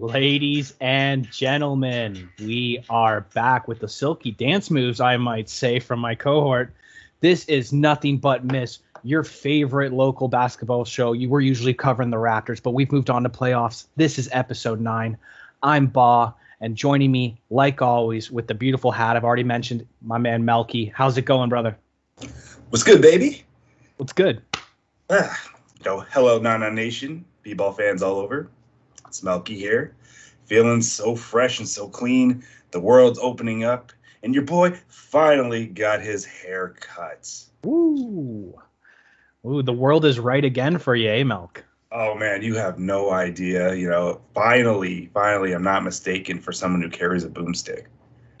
Ladies and gentlemen, we are back with the silky dance moves, I might say, from my cohort. This is nothing but miss your favorite local basketball show. You were usually covering the Raptors, but we've moved on to playoffs. This is episode nine. I'm Ba, and joining me, like always, with the beautiful hat I've already mentioned, my man Melky. How's it going, brother? What's good, baby? What's good? Ah, yo, hello, Nana Nation, b-ball fans all over. It's Melky here, feeling so fresh and so clean. The world's opening up, and your boy finally got his hair cut. Ooh. Ooh, the world is right again for you, eh, Melk? Oh man, you have no idea. You know, finally, finally, I'm not mistaken for someone who carries a boomstick.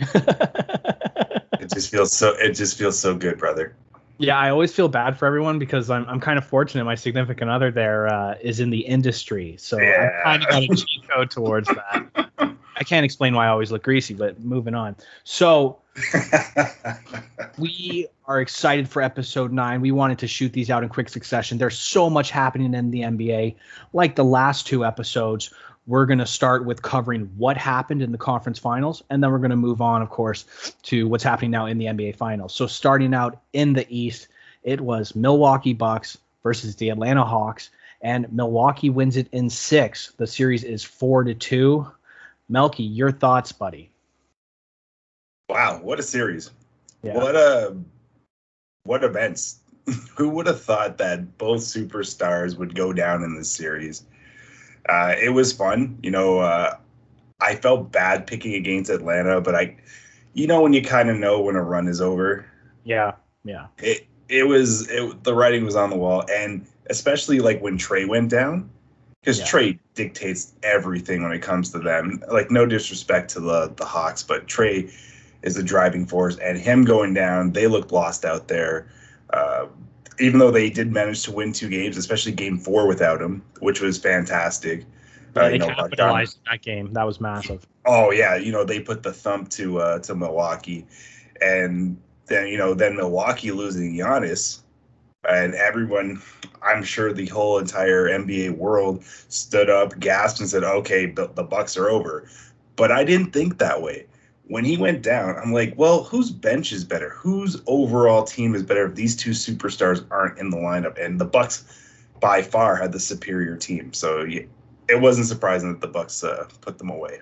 it just feels so. It just feels so good, brother. Yeah, I always feel bad for everyone because I'm I'm kind of fortunate. My significant other there uh, is in the industry, so Yeah. I kind of got a cheat code towards that. I can't explain why I always look greasy, but moving on. So we are excited for episode nine. We wanted to shoot these out in quick succession. There's so much happening in the NBA. Like the last two episodes, we're going to start with covering what happened in the conference finals, and then we're going to move on, of course, to what's happening now in the NBA finals. So starting out in the East, it was Milwaukee Bucks versus the Atlanta Hawks, and Milwaukee wins it in six. The series is four to two. Melky, your thoughts, buddy? wow, what a series! Yeah. What a what events! Who would have thought that both superstars would go down in this series? Uh, it was fun. You know, uh, I felt bad picking against Atlanta, but I, you know, when you kind of know when a run is over, Yeah, yeah. it it was it, the writing was on the wall, and especially like when Trae went down, because Yeah. Trae dictates everything when it comes to them. Like no disrespect to the the Hawks, but Trae is the driving force, and him going down, they looked lost out there. Uh, even though they did manage to win two games, especially Game Four without him, which was fantastic. Yeah, Uh, they know, capitalized in that game. That was massive. Oh yeah, you know they put the thump to uh, to Milwaukee, and then you know then Milwaukee losing Giannis, and everyone, I'm sure the whole entire NBA world stood up, gasped, and said, "Okay, the, the Bucks are over." But I didn't think that way. When he went down, I'm like, well, whose bench is better? Whose overall team is better if these two superstars aren't in the lineup? And the Bucks, by far, had the superior team. So it wasn't surprising that the Bucks uh, put them away.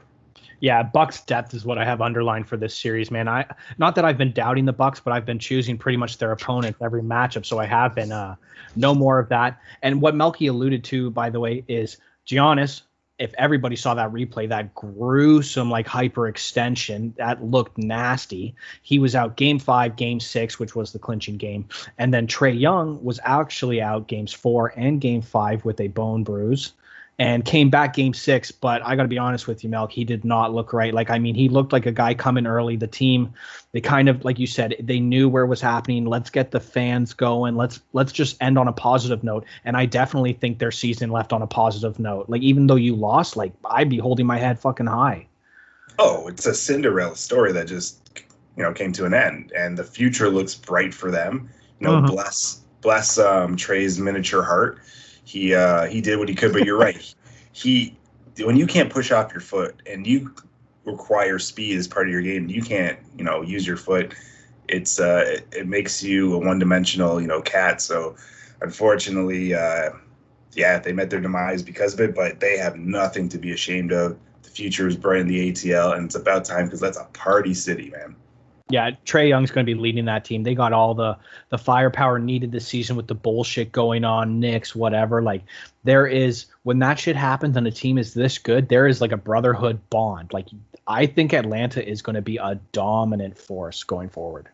Yeah, Bucks depth is what I have underlined for this series, man. I not that I've been doubting the Bucks, but I've been choosing pretty much their opponents every matchup, so I have been uh no more of that. And what Melky alluded to, by the way, is Giannis. If everybody saw that replay, that gruesome like hyperextension, that looked nasty. He was out game five, game six, which was the clinching game, and then Trae Young was actually out games four and game five with a bone bruise and came back game six. But I got to be honest with you, Melk, he did not look right. Like, I mean, he looked like a guy coming early. The team, they kind of, like you said, they knew where it was happening. Let's get the fans going. Let's let's just end on a positive note. And I definitely think their season left on a positive note. Like, even though you lost, like I'd be holding my head fucking high. Oh, it's a Cinderella story that just you know came to an end, and the future looks bright for them. You know, Mhm. bless bless um, Trae's miniature heart. He uh, he did what he could, but you're right. He when you can't push off your foot and you require speed as part of your game, you can't you know use your foot. It's uh, it, it makes you a one dimensional you know cat. So unfortunately, uh, yeah, they met their demise because of it, but they have nothing to be ashamed of. The future is bright in the ATL, and it's about time because that's a party city, man. Yeah, Trae Young's going to be leading that team. They got all the the firepower needed this season with the bullshit going on, Knicks, whatever. Like there is when that shit happens and a team is this good, there is like a brotherhood bond. Like I think Atlanta is going to be a dominant force going forward.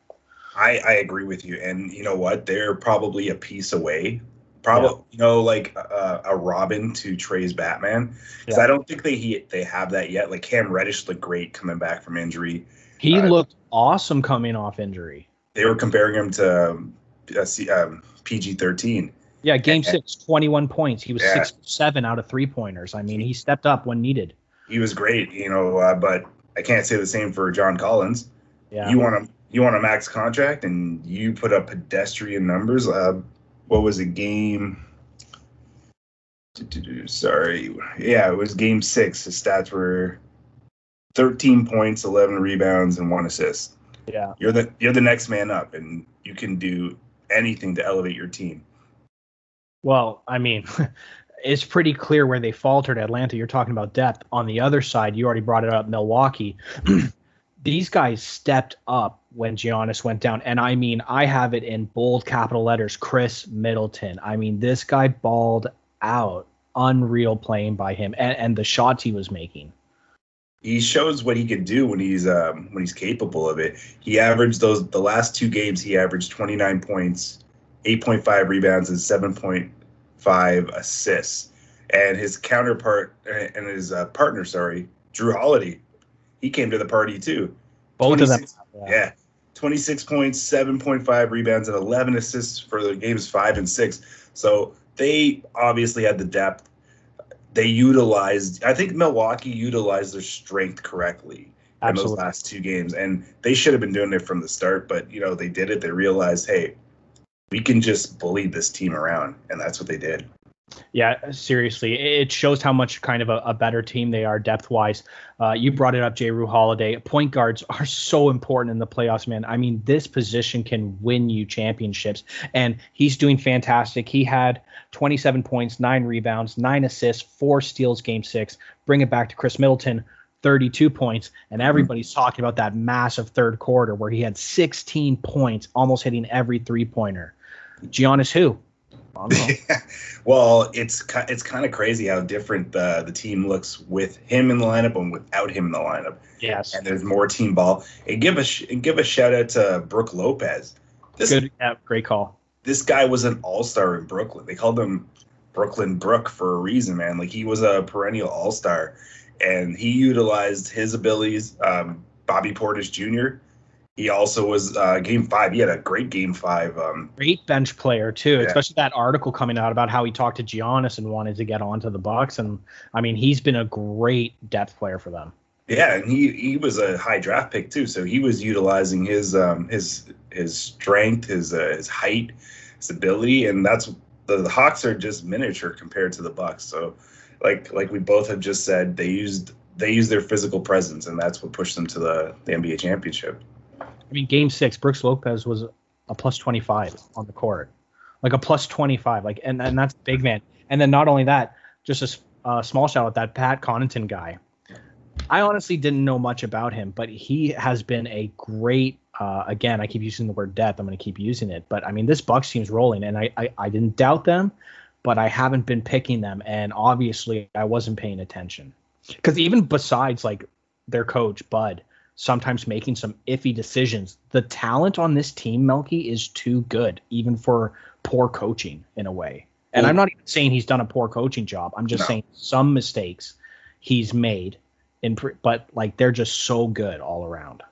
I, I agree with you, and you know what? They're probably a piece away. Probably, you know, like uh, a Robin to Trae's Batman. Because Yeah. I don't think they he, they have that yet. Like Cam Reddish looked great coming back from injury. He Uh, looked awesome coming off injury. They were comparing him to um, uh, um, PG thirteen. Yeah, game and- six, 21 points. He was Yeah. six seven out of three pointers. I mean, he stepped up when needed. He was great, you know. Uh, but I can't say the same for John Collins. Yeah. You want a you want a max contract, and you put up pedestrian numbers. Uh, what was it? Game Sorry. Yeah, it was game six. His stats were 13 points, 11 rebounds, and one assist. Yeah. You're the you're the next man up, and you can do anything to elevate your team. Well, I mean, it's pretty clear where they faltered. Atlanta, you're talking about depth. On the other side, you already brought it up. Milwaukee. These guys stepped up when Giannis went down, and I mean, I have it in bold capital letters. Khris Middleton. I mean, this guy balled out. Unreal playing by him, and, and the shots he was making he shows what he can do when he's um, when he's capable of it. He averaged those the last two games. He averaged 29 points, 8.5 rebounds, and 7.5 assists. And his counterpart and his uh, partner, sorry, Jrue Holiday, he came to the party too. Both of them, yeah. yeah. 26 points, 7.5 rebounds, and 11 assists for the games five and six. So they obviously had the depth they utilized I think Milwaukee utilized their strength correctly Absolutely. in those last two games. And they should have been doing it from the start, but you know, they did it. They realized, hey, we can just bully this team around, and that's what they did. Yeah, seriously, it shows how much kind of a, a better team they are depth wise. Uh, you brought it up, Jrue Holiday. Point guards are so important in the playoffs, man. I mean, this position can win you championships, and he's doing fantastic. He had 27 points, nine rebounds, nine assists, four steals, game six. Bring it back to Khris Middleton. 32 points, and mm-hmm. everybody's talking about that massive third quarter where he had 16 points, almost hitting every three pointer. Giannis, who? well, it's it's kind of crazy how different the the team looks with him in the lineup and without him in the lineup. Yes, and there's more team ball. And give a and give a shout out to Brook Lopez. This, Good, yeah, great call. This guy was an all star in Brooklyn. They called him Brooklyn Brook for a reason, man. Like he was a perennial all star, and he utilized his abilities. Um, Bobby Portis Jr he also was uh, game five. He had a great game five. Um, great bench player too, yeah. especially that article coming out about how he talked to Giannis and wanted to get onto the Bucks. And I mean, he's been a great depth player for them. Yeah, and he he was a high draft pick too, so he was utilizing his um, his his strength, his uh, his height, his ability, and that's the, the Hawks are just miniature compared to the Bucks. So, like like we both have just said, they used they used their physical presence, and that's what pushed them to the, the NBA championship. I mean, game six, Brooks Lopez was a plus 25 on the court, like a plus 25, like, and, and that's big man. And then not only that, just a uh, small shout out that Pat Connaughton guy. I honestly didn't know much about him, but he has been a great. Uh, again, I keep using the word depth. I'm going to keep using it, but I mean, this Bucks team's rolling, and I, I I didn't doubt them, but I haven't been picking them, and obviously I wasn't paying attention because even besides like their coach Bud, sometimes making some iffy decisions. The talent on this team, Melky, is too good, even for poor coaching in a way. And I'm not even saying he's done a poor coaching job. I'm just no. saying some mistakes he's made, in pre- but like they're just so good all around.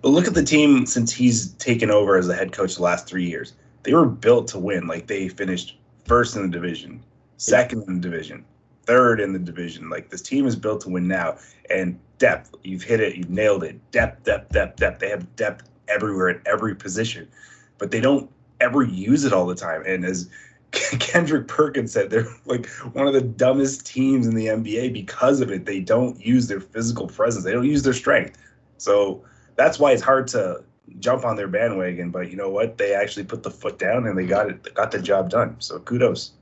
But look at the team since he's taken over as the head coach the last three years. They were built to win. Like they finished first in the division, second in the division, third in the division. Like this team is built to win now. And depth. You've hit it. You've nailed it. Depth, depth, depth, depth. They have depth everywhere at every position, but they don't ever use it all the time. And as Kendrick Perkins said, they're like one of the dumbest teams in the NBA because of it. They don't use their physical presence. They don't use their strength. So that's why it's hard to jump on their bandwagon. But you know what? They actually put the foot down and they got it. Got the job done. So kudos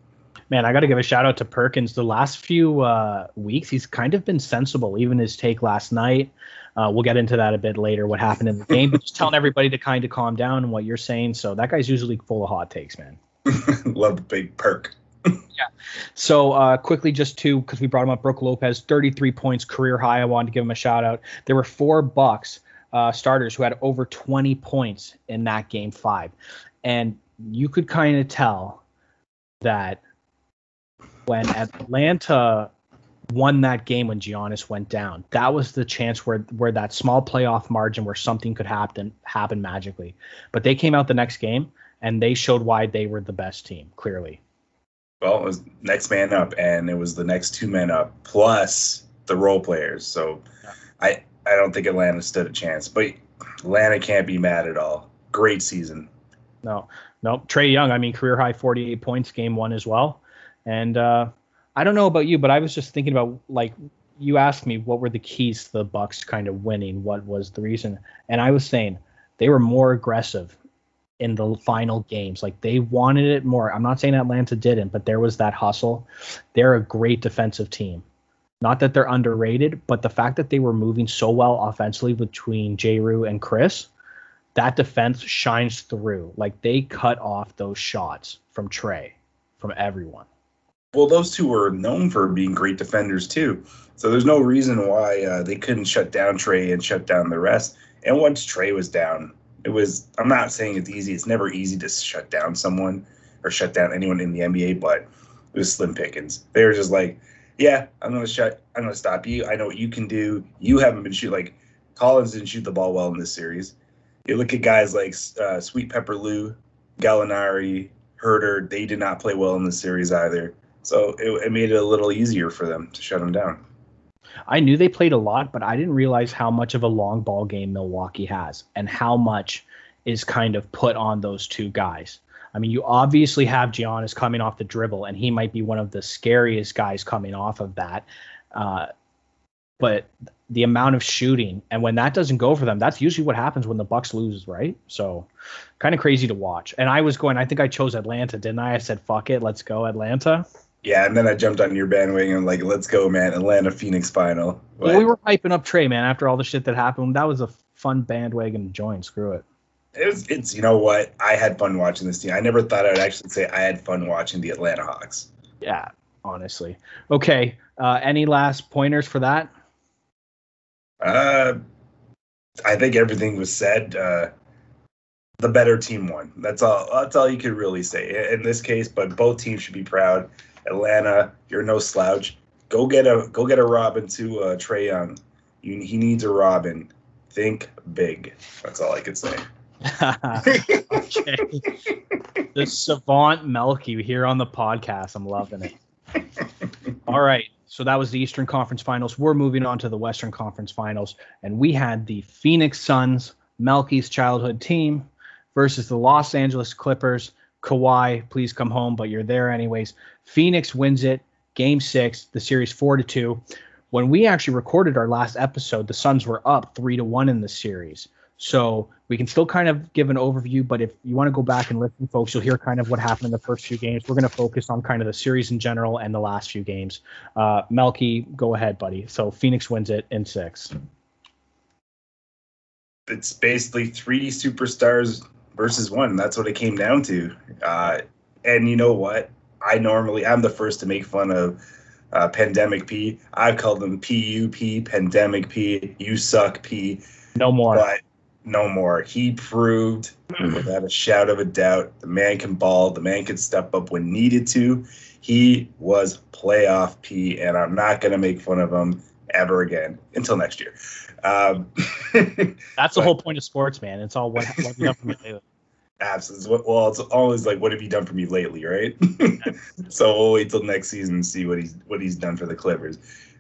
man, I got to give a shout out to Perkins. The last few uh, weeks, he's kind of been sensible. Even his take last night. Uh, we'll get into that a bit later, what happened in the game, but just telling everybody to kind of calm down and what you're saying. So that guy's usually full of hot takes, man. Love the big perk. yeah. So uh, quickly, just to because we brought him up, Brook Lopez, 33 points, career high. I wanted to give him a shout out. There were four Bucks uh, starters who had over 20 points in that game five, and you could kind of tell that when Atlanta won that game when Giannis went down. That was the chance where where that small playoff margin where something could happen happen magically. But they came out the next game and they showed why they were the best team, clearly. Well, it was next man up and it was the next two men up plus the role players. So yeah. I I don't think Atlanta stood a chance. But Atlanta can't be mad at all. Great season. No. No, Trae Young, I mean career high 48 points game 1 as well. And uh, I don't know about you, but I was just thinking about like you asked me what were the keys to the Bucks kind of winning, what was the reason, and I was saying they were more aggressive in the final games. Like they wanted it more. I'm not saying Atlanta didn't, but there was that hustle. They're a great defensive team. Not that they're underrated, but the fact that they were moving so well offensively between Jrue and Khris, that defense shines through. Like they cut off those shots from Trae, from everyone. Well, those two were known for being great defenders too. So there's no reason why uh, they couldn't shut down Trae and shut down the rest. And once Trae was down, it was. I'm not saying it's easy. It's never easy to shut down someone or shut down anyone in the NBA, but it was slim pickings. They were just like, yeah, I'm gonna shut. I'm gonna stop you. I know what you can do. You haven't been shooting like Collins didn't shoot the ball well in this series. You look at guys like uh, Sweet Pepper Lou, Gallinari, Huerter. They did not play well in this series either. So it, it made it a little easier for them to shut them down. I knew they played a lot, but I didn't realize how much of a long ball game Milwaukee has and how much is kind of put on those two guys. I mean, you obviously have Giannis coming off the dribble, and he might be one of the scariest guys coming off of that. Uh, but the amount of shooting, and when that doesn't go for them, that's usually what happens when the Bucks lose, right? So, kind of crazy to watch. And I was going, I think I chose Atlanta, didn't I? I said, "Fuck it, let's go Atlanta." Yeah, and then I jumped on your bandwagon, like, let's go, man, Atlanta Phoenix final. But, well, we were hyping up Trae, man, after all the shit that happened. That was a fun bandwagon to join. Screw it it was it's you know what I had fun watching this team. I never thought I'd actually say I had fun watching the Atlanta Hawks. Yeah, honestly. Okay, uh, any last pointers for that? Uh, I think everything was said. Uh, the better team won. That's all. That's all you could really say in this case. But both teams should be proud. Atlanta, you're no slouch. Go get a go get a Robin to uh, Trae Young. You, he needs a Robin. Think big. That's all I could say. okay. the savant Melky here on the podcast. I'm loving it. All right. So that was the Eastern Conference Finals. We're moving on to the Western Conference Finals. And we had the Phoenix Suns, Melky's childhood team, versus the Los Angeles Clippers. Kawhi, please come home, but you're there anyways. Phoenix wins it, game six, the series four to two. When we actually recorded our last episode, the Suns were up three to one in the series. So we can still kind of give an overview, but if you want to go back and listen, folks, you'll hear kind of what happened in the first few games. We're going to focus on kind of the series in general and the last few games. Uh, Melky, go ahead, buddy. So Phoenix wins it in six. It's basically three superstars versus one. That's what it came down to. Uh, and you know what? I normally I'm the first to make fun of uh, pandemic P. I've called them PUP, pandemic P. You suck P. No more. But no more. He proved without a shadow of a doubt the man can ball, the man can step up when needed to. He was playoff P, and I'm not going to make fun of him ever again until next year. Um, That's the whole point of sports, man. It's all what, what have you done for me lately. Absolutely. Well, it's always like, what have you done for me lately, right? so we'll wait till next season and see what he's what he's done for the Clippers.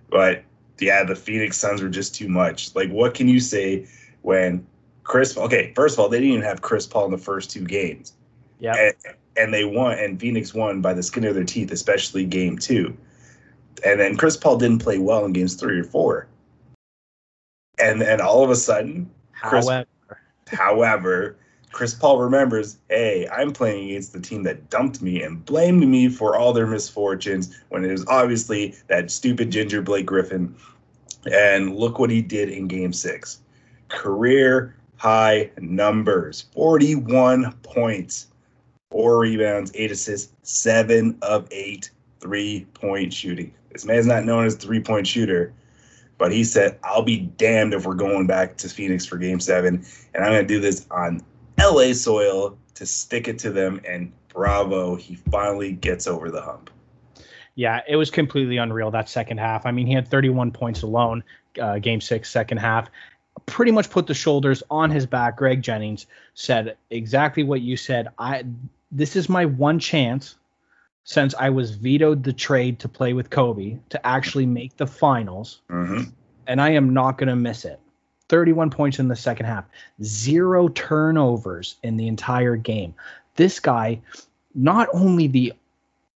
But yeah, the Phoenix Suns were just too much. Like, what can you say when Chris. Okay, first of all, they didn't even have Chris Paul in the first two games. Yeah. And, and, they won, and Phoenix won by the skin of their teeth, especially game two. And then Chris Paul didn't play well in games three or four. And then all of a sudden, Chris, however, however Chris Paul remembers, hey, I'm playing against the team that dumped me and blamed me for all their misfortunes when it was obviously that stupid ginger Blake Griffin. And look what he did in game six. Career high numbers 41 points, four rebounds, eight assists, seven of eight three point shooting. This man's not known as three point shooter, but he said, I'll be damned if we're going back to Phoenix for game seven. And I'm going to do this on LA soil to stick it to them. And bravo, he finally gets over the hump. Yeah, it was completely unreal that second half. I mean, he had 31 points alone, uh, game six, second half pretty much put the shoulders on his back. Greg Jennings said exactly what you said. I this is my one chance since I was vetoed the trade to play with Kobe to actually make the finals, mm-hmm. and I am not going to miss it. 31 points in the second half, zero turnovers in the entire game. This guy, not only the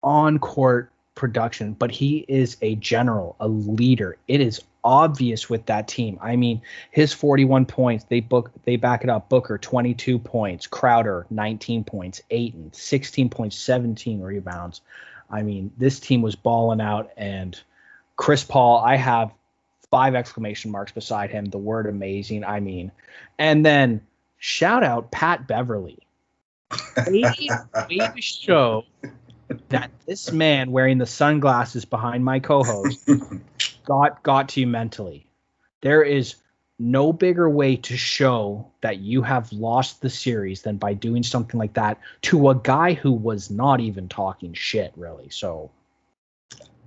on court production, but he is a general, a leader. It is obvious with that team. I mean, his 41 points, they book they back it up. Booker 22 points, Crowder 19 points, Ayton 16 points, 17 rebounds. I mean, this team was balling out and Chris Paul, I have five exclamation marks beside him. The word amazing. I mean, and then shout out Pat Beverley. Way, way show that this man wearing the sunglasses behind my co-host got got to you mentally. There is no bigger way to show that you have lost the series than by doing something like that to a guy who was not even talking shit, really. So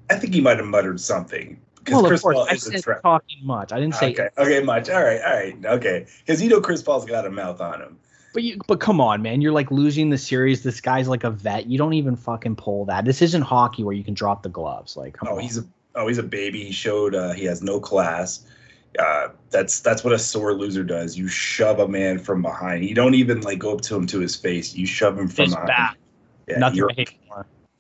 I think he might have muttered something. Well, Chris of course, Paul I said talking much. I didn't say okay. Okay, much. All right, all right, okay. Because you know Chris Paul's got a mouth on him. But you, but come on, man. You're like losing the series. This guy's like a vet. You don't even fucking pull that. This isn't hockey where you can drop the gloves. Like, oh, on. he's a oh, he's a baby. He showed uh, he has no class. Uh, that's that's what a sore loser does. You shove a man from behind. You don't even like go up to him to his face. You shove him from behind. Back. Yeah, Nothing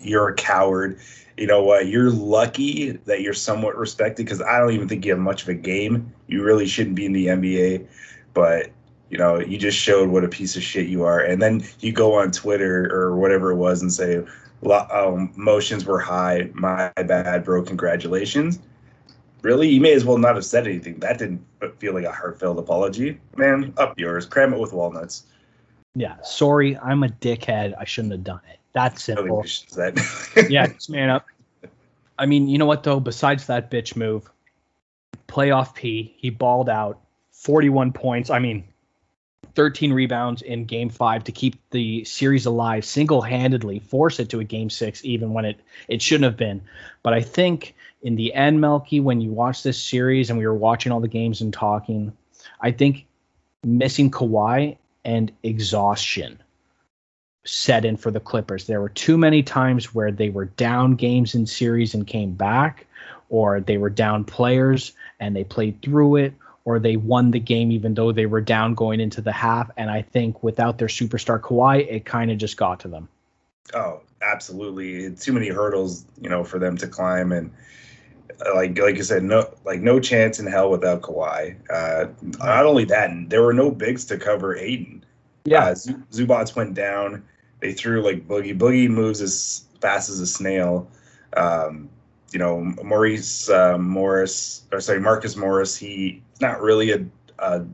you're, a coward. You know what? You're lucky that you're somewhat respected because I don't even think you have much of a game. You really shouldn't be in the NBA, but you know, you just showed what a piece of shit you are. And then you go on Twitter or whatever it was and say, um, motions were high, my bad, bro, congratulations. Really? You may as well not have said anything. That didn't feel like a heartfelt apology. Man, up yours. Cram it with walnuts. Yeah, sorry, I'm a dickhead. I shouldn't have done it. That's simple. That. yeah, just man up. I mean, you know what though? Besides that bitch move, playoff P, he balled out 41 points. I mean, 13 rebounds in game five to keep the series alive single-handedly force it to a game six even when it it shouldn't have been but i think in the end melky when you watch this series and we were watching all the games and talking i think missing Kawhi and exhaustion set in for the clippers there were too many times where they were down games in series and came back or they were down players and they played through it or they won the game even though they were down going into the half. And I think without their superstar Kawhi, it kind of just got to them. Oh, absolutely. Too many hurdles, you know, for them to climb and uh, like like you said, no like no chance in hell without Kawhi. Uh, not only that, there were no bigs to cover Ayton. Yeah, uh, Zubac went down. They threw like Boogie. Boogie moves as fast as a snail. Um, you know, Maurice uh, Morris, or sorry, Marcus Morris. He's not really a, a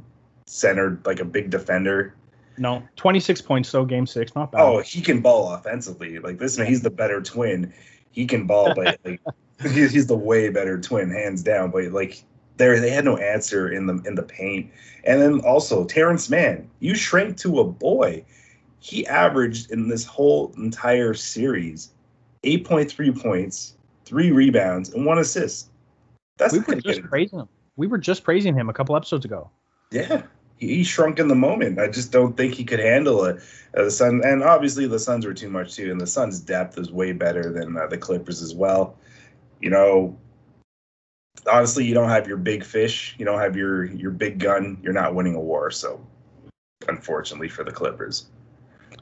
centered like a big defender. No, 26 points though, game six, not bad. Oh, he can ball offensively. Like this man, he's the better twin. He can ball, but like he's the way better twin, hands down. But like there, they had no answer in the in the paint. And then also Terance Mann, you shrank to a boy. He averaged in this whole entire series 8.3 points, three rebounds, and one assist. That's we were just praising him we were just praising him a couple episodes ago. Yeah, he shrunk in the moment. I just don't think he could handle it. Uh, the Sun, and obviously the Suns were too much too, and the Suns' depth is way better than uh, the Clippers as well. You know, honestly, you don't have your big fish, you don't have your your big gun, you're not winning a war. So, unfortunately for the Clippers.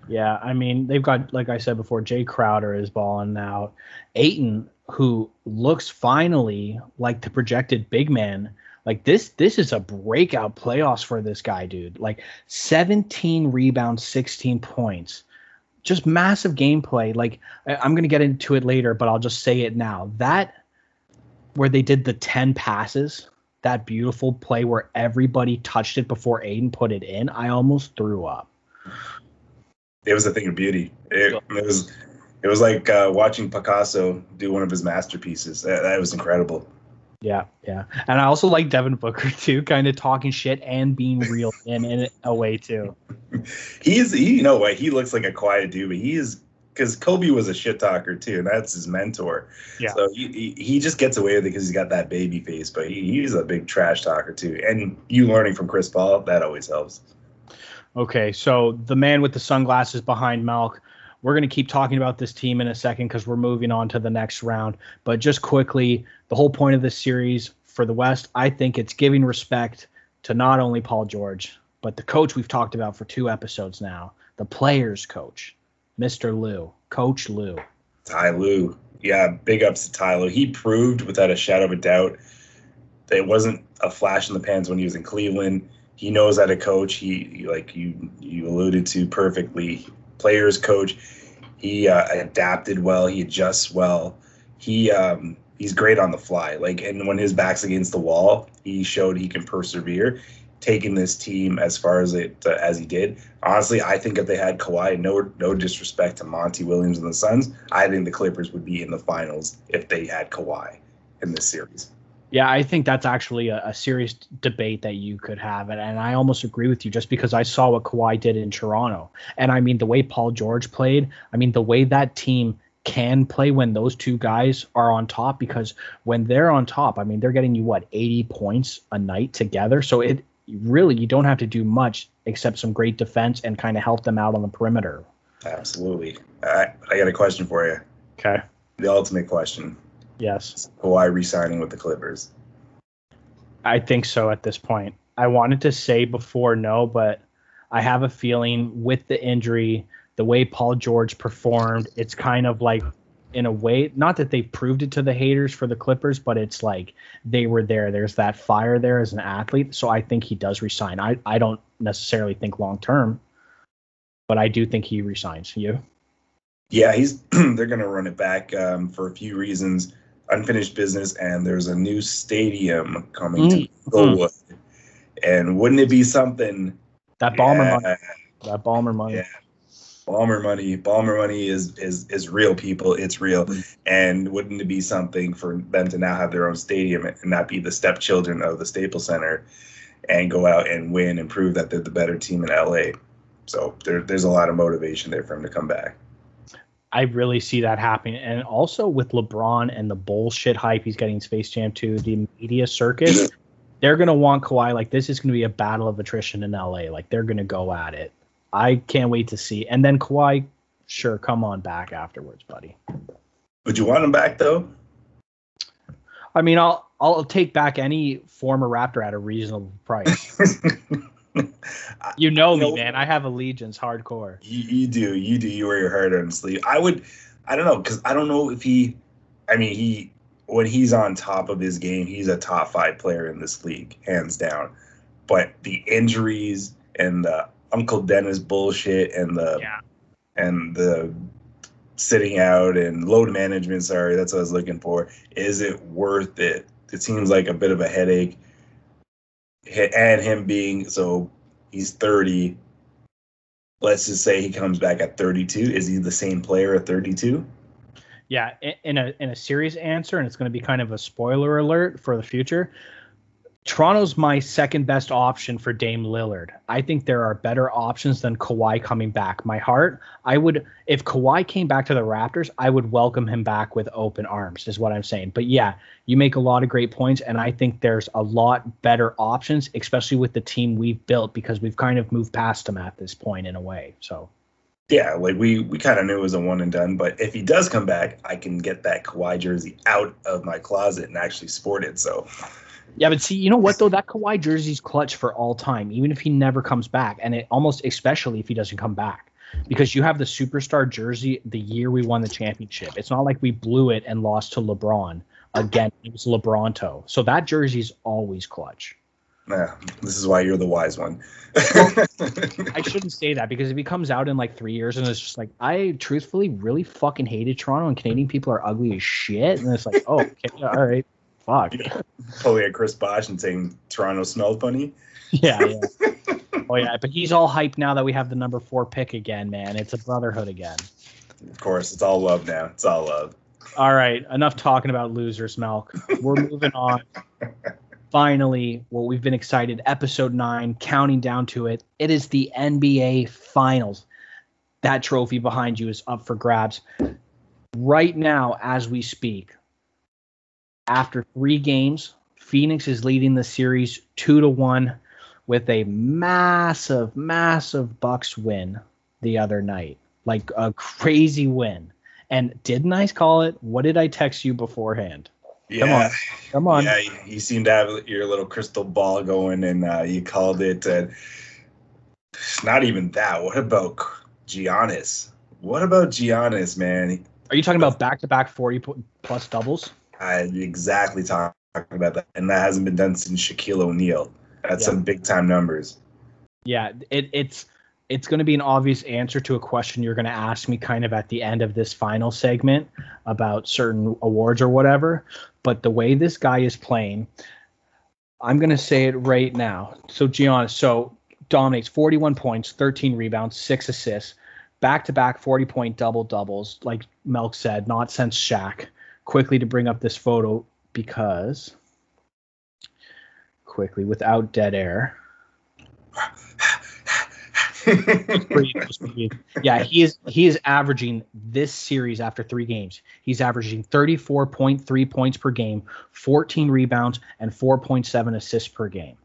Yeah, I mean they've got like I said before, Jae Crowder is balling out. Ayton, who looks finally like the projected big man like this, this is a breakout playoffs for this guy, dude. Like 17 rebounds, 16 points. Just massive gameplay. Like I'm gonna get into it later, but I'll just say it now. That where they did the 10 passes, that beautiful play where everybody touched it before Ayton put it in, I almost threw up. It was a thing of beauty. It, it was it was like uh, watching Picasso do one of his masterpieces. That, that was incredible. Yeah, yeah, and I also like Devin Booker too, kind of talking shit and being real in in a way too. He's he, you know what he looks like a quiet dude, but he is because Kobe was a shit talker too, and that's his mentor. Yeah. So he, he, he just gets away with it because he's got that baby face, but he, he's a big trash talker too. And you learning from Chris Paul that always helps. Okay, so the man with the sunglasses behind Malk we're going to keep talking about this team in a second because we're moving on to the next round. But just quickly, the whole point of this series for the West, I think it's giving respect to not only Paul George, but the coach we've talked about for two episodes now, the players' coach, Mr. Lue, Coach Lue. Ty Lue. Yeah, big ups to Tyler. He proved without a shadow of a doubt that it wasn't a flash in the pans when he was in Cleveland. He knows how to coach. He, like you you alluded to perfectly, players coach. He uh, adapted well. He adjusts well. He um, he's great on the fly. Like and when his back's against the wall, he showed he can persevere taking this team as far as it uh, as he did. Honestly, I think if they had Kawhi, no no disrespect to Monty Williams and the Suns, I think the Clippers would be in the finals if they had Kawhi in this series. Yeah, I think that's actually a, a serious debate that you could have, and, and I almost agree with you just because I saw what Kawhi did in Toronto, and I mean the way Paul George played. I mean the way that team can play when those two guys are on top because when they're on top, I mean they're getting you what 80 points a night together. So it really you don't have to do much except some great defense and kind of help them out on the perimeter. Absolutely. I, I got a question for you. Okay. The ultimate question. Yes. Kawhi re-signing with the Clippers. I think so at this point. I wanted to say before no, but I have a feeling with the injury, the way Paul George performed, it's kind of like in a way not that they've proved it to the haters for the clippers but it's like they were there there's that fire there as an athlete so i think he does resign i, I don't necessarily think long term but i do think he resigns you yeah he's they're going to run it back um, for a few reasons unfinished business and there's a new stadium coming mm. to. Mm. and wouldn't it be something that Ballmer yeah, money that Ballmer money yeah Ballmer money, Ballmer money is is is real, people. It's real, and wouldn't it be something for them to now have their own stadium and not be the stepchildren of the Staples Center, and go out and win and prove that they're the better team in LA? So there, there's a lot of motivation there for him to come back. I really see that happening, and also with LeBron and the bullshit hype he's getting Space Jam 2, the media circus. they're gonna want Kawhi like this is gonna be a battle of attrition in LA. Like they're gonna go at it. I can't wait to see. And then Kawhi, sure, come on back afterwards, buddy. Would you want him back though? I mean, I'll I'll take back any former Raptor at a reasonable price. you know me, man. I have allegiance hardcore. You, you do, you do. You wear your heart on the sleeve. I would, I don't know, because I don't know if he. I mean, he when he's on top of his game, he's a top five player in this league, hands down. But the injuries and the Uncle Dennis bullshit and the yeah. and the sitting out and load management. Sorry, that's what I was looking for. Is it worth it? It seems like a bit of a headache. And him being so he's 30. Let's just say he comes back at 32. Is he the same player at 32? Yeah, in a in a serious answer, and it's going to be kind of a spoiler alert for the future. Toronto's my second best option for Dame Lillard. I think there are better options than Kawhi coming back. My heart, I would if Kawhi came back to the Raptors, I would welcome him back with open arms, is what I'm saying. But yeah, you make a lot of great points, and I think there's a lot better options, especially with the team we've built, because we've kind of moved past him at this point in a way. So yeah, like we we kind of knew it was a one and done, but if he does come back, I can get that Kawhi jersey out of my closet and actually sport it. So yeah, but see, you know what though? That Kawhi jersey's clutch for all time, even if he never comes back, and it almost especially if he doesn't come back, because you have the superstar jersey the year we won the championship. It's not like we blew it and lost to LeBron again. It was LeBronto, so that jersey's always clutch. Yeah, this is why you're the wise one. I shouldn't say that because if he comes out in like three years and it's just like I truthfully really fucking hated Toronto and Canadian people are ugly as shit, and it's like, oh, okay, all right, fuck. Oh, Pulling at Chris Bosh and saying Toronto smelled funny. Yeah, yeah. oh yeah, but he's all hyped now that we have the number four pick again, man. It's a brotherhood again. Of course, it's all love now. It's all love. All right, enough talking about losers, Milk. We're moving on. Finally, what we've been excited, episode nine, counting down to it. It is the NBA Finals. That trophy behind you is up for grabs. Right now, as we speak, after three games, Phoenix is leading the series two to one with a massive, massive Bucks win the other night. Like a crazy win. And didn't I call it? What did I text you beforehand? Yeah. Come on. Come on. Yeah, you seem to have your little crystal ball going and uh, you called it. Uh, It's not even that. What about Giannis? What about Giannis, man? Are you talking about back to back 40 plus doubles? I exactly talking about that, and that hasn't been done since Shaquille O'Neal. That's Yeah. some big time numbers. Yeah, it, it's it's going to be an obvious answer to a question you're going to ask me kind of at the end of this final segment about certain awards or whatever. But the way this guy is playing, I'm going to say it right now. So Giannis, so dominates 41 points, 13 rebounds, six assists, back to back 40 point double doubles. Like Melk said, not since Shaq. Quickly to bring up this photo because quickly without dead air. Yeah, he is he is averaging this series after three games. He's averaging 34.3 points per game, 14 rebounds, and 4.7 assists per game.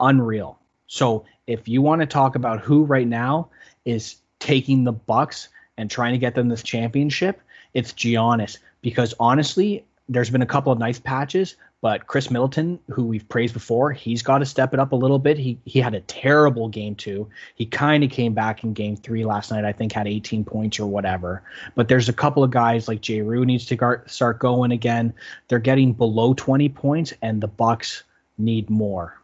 Unreal. So if you want to talk about who right now is taking the Bucks and trying to get them this championship, it's Giannis. Because honestly, there's been a couple of nice patches, but Khris Middleton, who we've praised before, he's got to step it up a little bit. He he had a terrible game two. He kind of came back in game three last night. I think had 18 points or whatever. But there's a couple of guys like Jay Rue needs to gar- start going again. They're getting below 20 points, and the Bucks need more.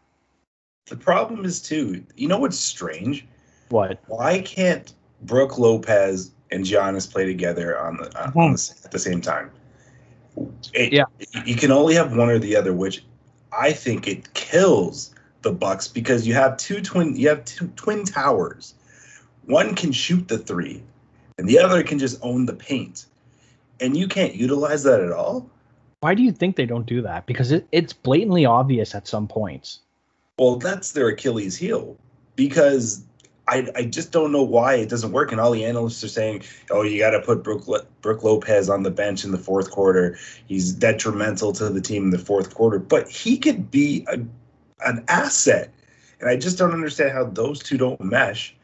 the problem is too. You know what's strange? What? Why can't Brook Lopez and Giannis play together on the, on Mhm. the at the same time? It- Yeah. you can only have one or the other, which I think it kills the Bucks because you have two twin you have two twin towers. One can shoot the three, and the other can just own the paint, and you can't utilize that at all. Why do you think they don't do that? Because it, it's blatantly obvious at some points. Well, that's their Achilles heel because I, I just don't know why it doesn't work. And all the analysts are saying, oh, you got to put Brook, Le- Brook Lopez on the bench in the fourth quarter. He's detrimental to the team in the fourth quarter, but he could be a, an asset. And I just don't understand how those two don't mesh.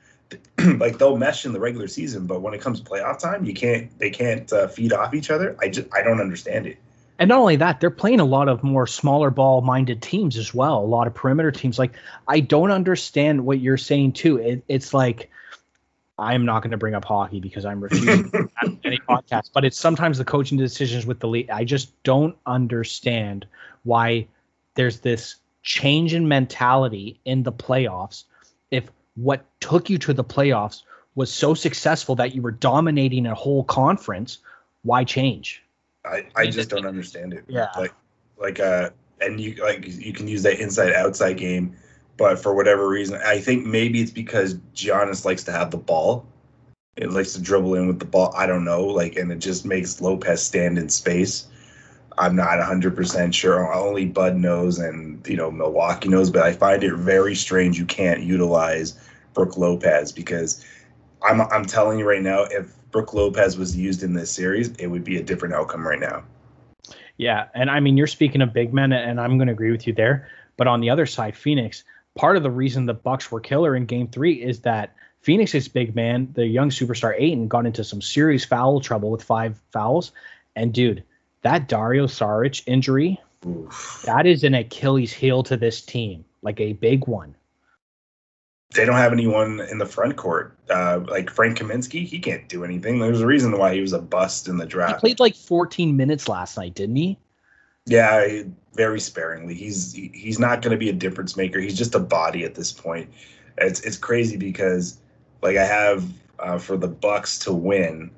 like they'll mesh in the regular season, but when it comes to playoff time, you can't. They can't uh, feed off each other. I just I don't understand it. And not only that, they're playing a lot of more smaller ball minded teams as well. A lot of perimeter teams. Like I don't understand what you're saying too. It, it's like I'm not going to bring up hockey because I'm refusing to have any podcast. But it's sometimes the coaching decisions with the league. I just don't understand why there's this change in mentality in the playoffs. If what took you to the playoffs was so successful that you were dominating a whole conference, why change? I, I just don't understand it. Yeah. Like like uh and you like you can use that inside outside game, but for whatever reason, I think maybe it's because Giannis likes to have the ball. It likes to dribble in with the ball. I don't know, like and it just makes Lopez stand in space. I'm not 100% sure. Only Bud knows and you know Milwaukee knows, but I find it very strange you can't utilize Brook Lopez because I'm I'm telling you right now if Brook Lopez was used in this series, it would be a different outcome right now. Yeah, and I mean you're speaking of big men, and I'm going to agree with you there. But on the other side, Phoenix. Part of the reason the Bucks were killer in Game Three is that Phoenix's big man, the young superstar Ayton, got into some serious foul trouble with five fouls. And dude, that Dario Saric injury, Oof. that is an Achilles heel to this team, like a big one. They don't have anyone in the front court. Uh, like Frank Kaminsky, he can't do anything. There's a reason why he was a bust in the draft. He played like 14 minutes last night, didn't he? Yeah, very sparingly. He's he's not going to be a difference maker. He's just a body at this point. It's it's crazy because like I have uh, for the Bucks to win.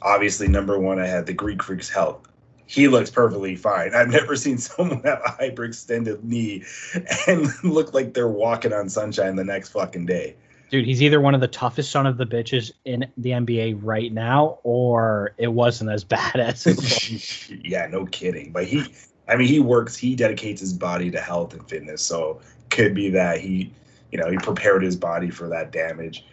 Obviously, number one, I had the Greek Freak's health. He looks perfectly fine. I've never seen someone have a hyperextended knee and look like they're walking on sunshine the next fucking day. Dude, he's either one of the toughest son of the bitches in the NBA right now, or it wasn't as bad as it was. yeah, no kidding. But he, I mean, he works. He dedicates his body to health and fitness. So could be that he, you know, he prepared his body for that damage.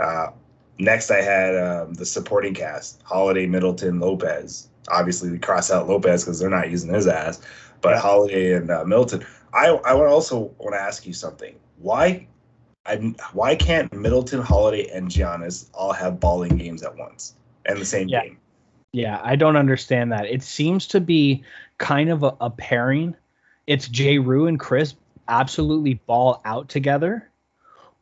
Uh, next, I had um, the supporting cast: Holiday, Middleton, Lopez. Obviously, we cross out Lopez because they're not using his ass. But. Holiday and uh, Milton. I I would also want to ask you something. Why? I, why can't Middleton, Holiday, and Giannis all have balling games at once and the same Yeah. game? Yeah, I don't understand that. It seems to be kind of a, a pairing. It's J. Rue and Khris absolutely ball out together,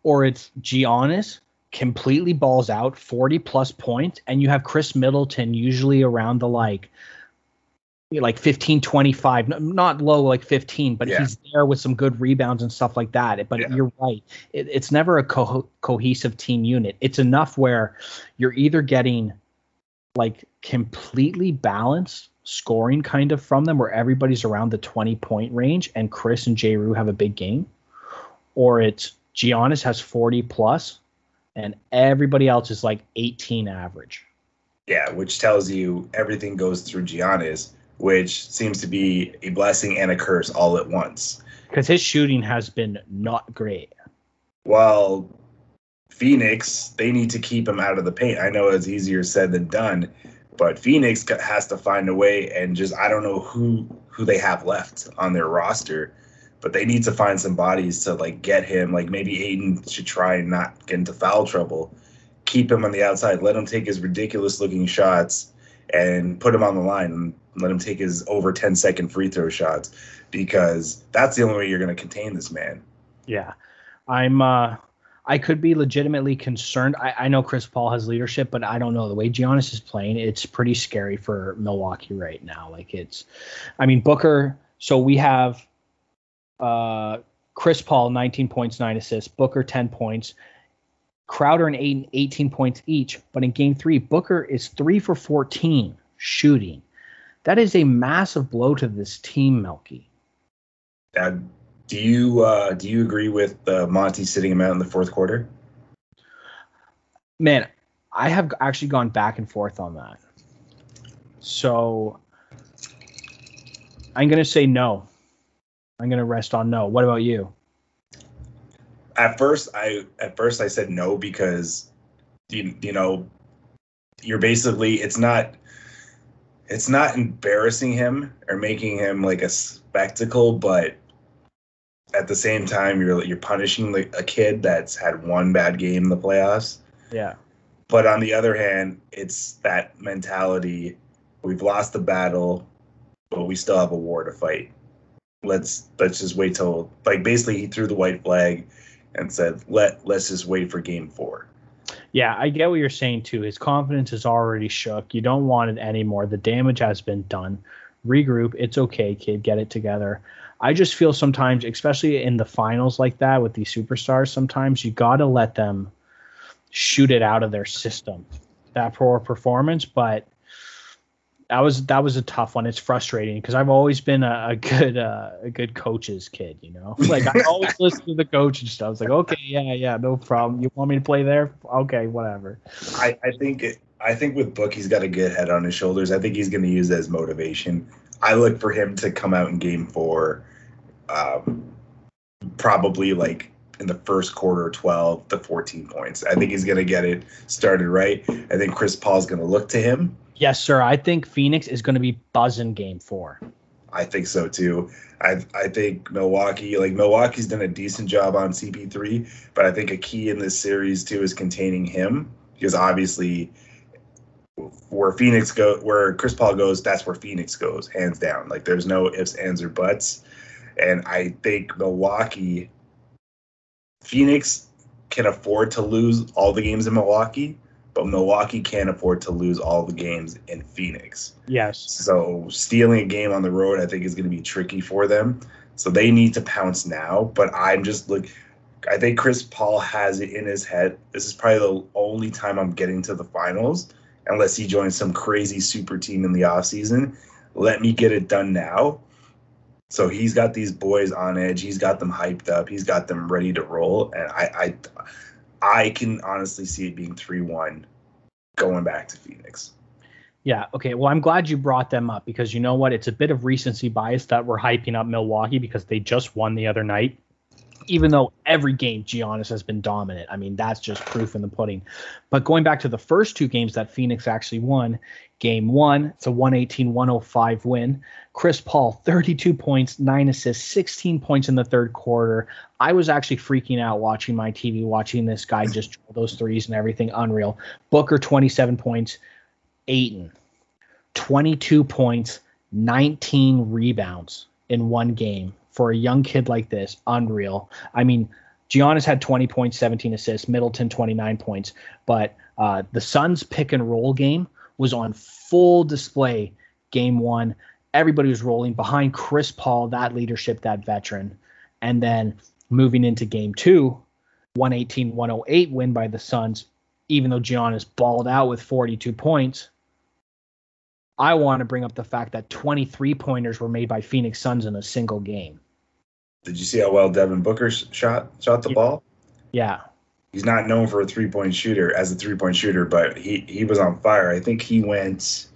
or it's Giannis completely balls out, 40 plus points, and you have Khris Middleton usually around the like like 15 25 not low like 15 but yeah. he's there with some good rebounds and stuff like that but yeah. you're right it, it's never a co- cohesive team unit it's enough where you're either getting like completely balanced scoring kind of from them where everybody's around the 20 point range and Khris and Jrue have a big game or it's Giannis has 40 plus and everybody else is like 18 average. Yeah, which tells you everything goes through Giannis, which seems to be a blessing and a curse all at once. Because his shooting has been not great. Well, Phoenix, they need to keep him out of the paint. I know it's easier said than done, but Phoenix has to find a way and just I don't know who who they have left on their roster but they need to find some bodies to like get him. Like maybe Ayton should try and not get into foul trouble. Keep him on the outside. Let him take his ridiculous looking shots and put him on the line and let him take his over 10 second free throw shots because that's the only way you're going to contain this man. Yeah. I'm uh I could be legitimately concerned. I, I know Chris Paul has leadership, but I don't know the way Giannis is playing. It's pretty scary for Milwaukee right now. Like it's, I mean Booker. So we have uh, Chris Paul, 19 points, nine assists. Booker, 10 points. Crowder and Ayton, 18 points each. But in game three, Booker is three for 14 shooting. That is a massive blow to this team, Melky. Uh, do you uh, do you agree with uh, Monty sitting him out in the fourth quarter? Man, I have actually gone back and forth on that. So I'm gonna say no. I'm going to rest on no. What about you? At first, I at first I said no because you you know you're basically it's not it's not embarrassing him or making him like a spectacle, but at the same time you're you're punishing like a kid that's had one bad game in the playoffs. Yeah. But on the other hand, it's that mentality. We've lost the battle, but we still have a war to fight let's let's just wait till like basically he threw the white flag and said let let's just wait for game four. Yeah, I get what you're saying too. His confidence is already shook. You don't want it anymore. The damage has been done. Regroup. It's okay, kid. Get it together. I just feel sometimes, especially in the finals like that with these superstars, sometimes you got to let them shoot it out of their system. That poor performance, but that was that was a tough one. It's frustrating because I've always been a, a good uh, a good coach's kid, you know. Like I always listen to the coach and stuff. It's like, okay, yeah, yeah, no problem. You want me to play there? Okay, whatever. I, I think it, I think with Book, he's got a good head on his shoulders. I think he's going to use that as motivation. I look for him to come out in Game Four, um, probably like in the first quarter, 12 to 14 points. I think he's going to get it started right. I think Chris Paul's going to look to him Yes, sir. I think Phoenix is going to be buzzing game four. I think so too. I I think Milwaukee, like Milwaukee's done a decent job on CP3, but I think a key in this series too is containing him because obviously where Phoenix go where Chris Paul goes, that's where Phoenix goes, hands down. Like there's no ifs, ands, or buts. And I think Milwaukee, Phoenix can afford to lose all the games in Milwaukee, but Milwaukee can't afford to lose all the games in Phoenix. Yes. So stealing a game on the road, I think, is going to be tricky for them. So they need to pounce now. But I'm just look. I think Chris Paul has it in his head. This is probably the only time I'm getting to the finals, unless he joins some crazy super team in the offseason. Let me get it done now. So he's got these boys on edge. He's got them hyped up. He's got them ready to roll. And I, I I can honestly see it being 3 1 going back to Phoenix. Yeah. Okay. Well, I'm glad you brought them up because you know what? It's a bit of recency bias that we're hyping up Milwaukee because they just won the other night. Even though every game Giannis has been dominant. I mean, that's just proof in the pudding. But going back to the first two games that Phoenix actually won, game one, it's a 118 105 win. Chris Paul, 32 points, nine assists, 16 points in the third quarter. I was actually freaking out watching my TV, watching this guy just those threes and everything. Unreal. Booker, 27 points. Ayton, 22 points, 19 rebounds in one game for a young kid like this. Unreal. I mean, Giannis had 20 points, 17 assists, Middleton 29 points, but uh, the Suns pick and roll game was on full display game one. Everybody was rolling behind Chris Paul, that leadership, that veteran. And then moving into game two, 118 108 win by the Suns, even though Giannis balled out with 42 points. I want to bring up the fact that 23 pointers were made by Phoenix Suns in a single game. Did you see how well Devin Booker shot shot the yeah. ball? Yeah. He's not known for a three point shooter as a three point shooter, but he he was on fire. I think he went.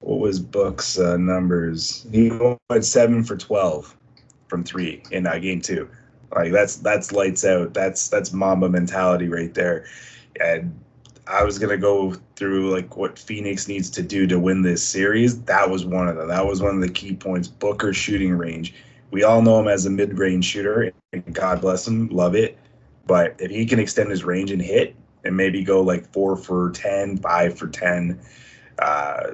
What was Book's uh, numbers? He went seven for twelve from three in uh, game two. Like that's that's lights out. That's that's Mamba mentality right there. And I was gonna go through like what Phoenix needs to do to win this series. That was one of them. That was one of the key points. Booker shooting range. We all know him as a mid-range shooter, God bless him, love it. But if he can extend his range and hit, and maybe go like four for 10, five for 10, uh,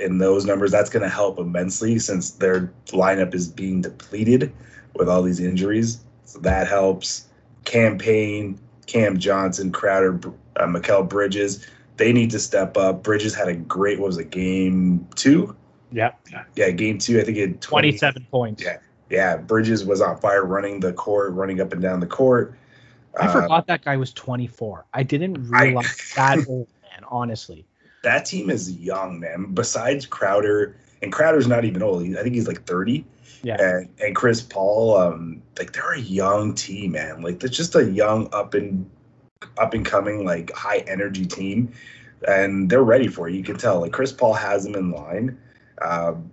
in those numbers, that's going to help immensely since their lineup is being depleted with all these injuries. So that helps. Cam Payne, Cam Johnson, Crowder, uh, Mikal Bridges, they need to step up. Bridges had a great, what was it, game two? Yeah. Yeah, game two. I think it 20, 27 points. Yeah. Yeah. Bridges was on fire running the court, running up and down the court. I uh, forgot that guy was 24. I didn't realize I, that old man, honestly. That team is young, man. Besides Crowder, and Crowder's not even old. I think he's like 30. Yeah. And, and Chris Paul, um, like they're a young team, man. Like they're just a young up and up and coming, like high energy team, and they're ready for it. You can tell. Like Chris Paul has them in line. Um,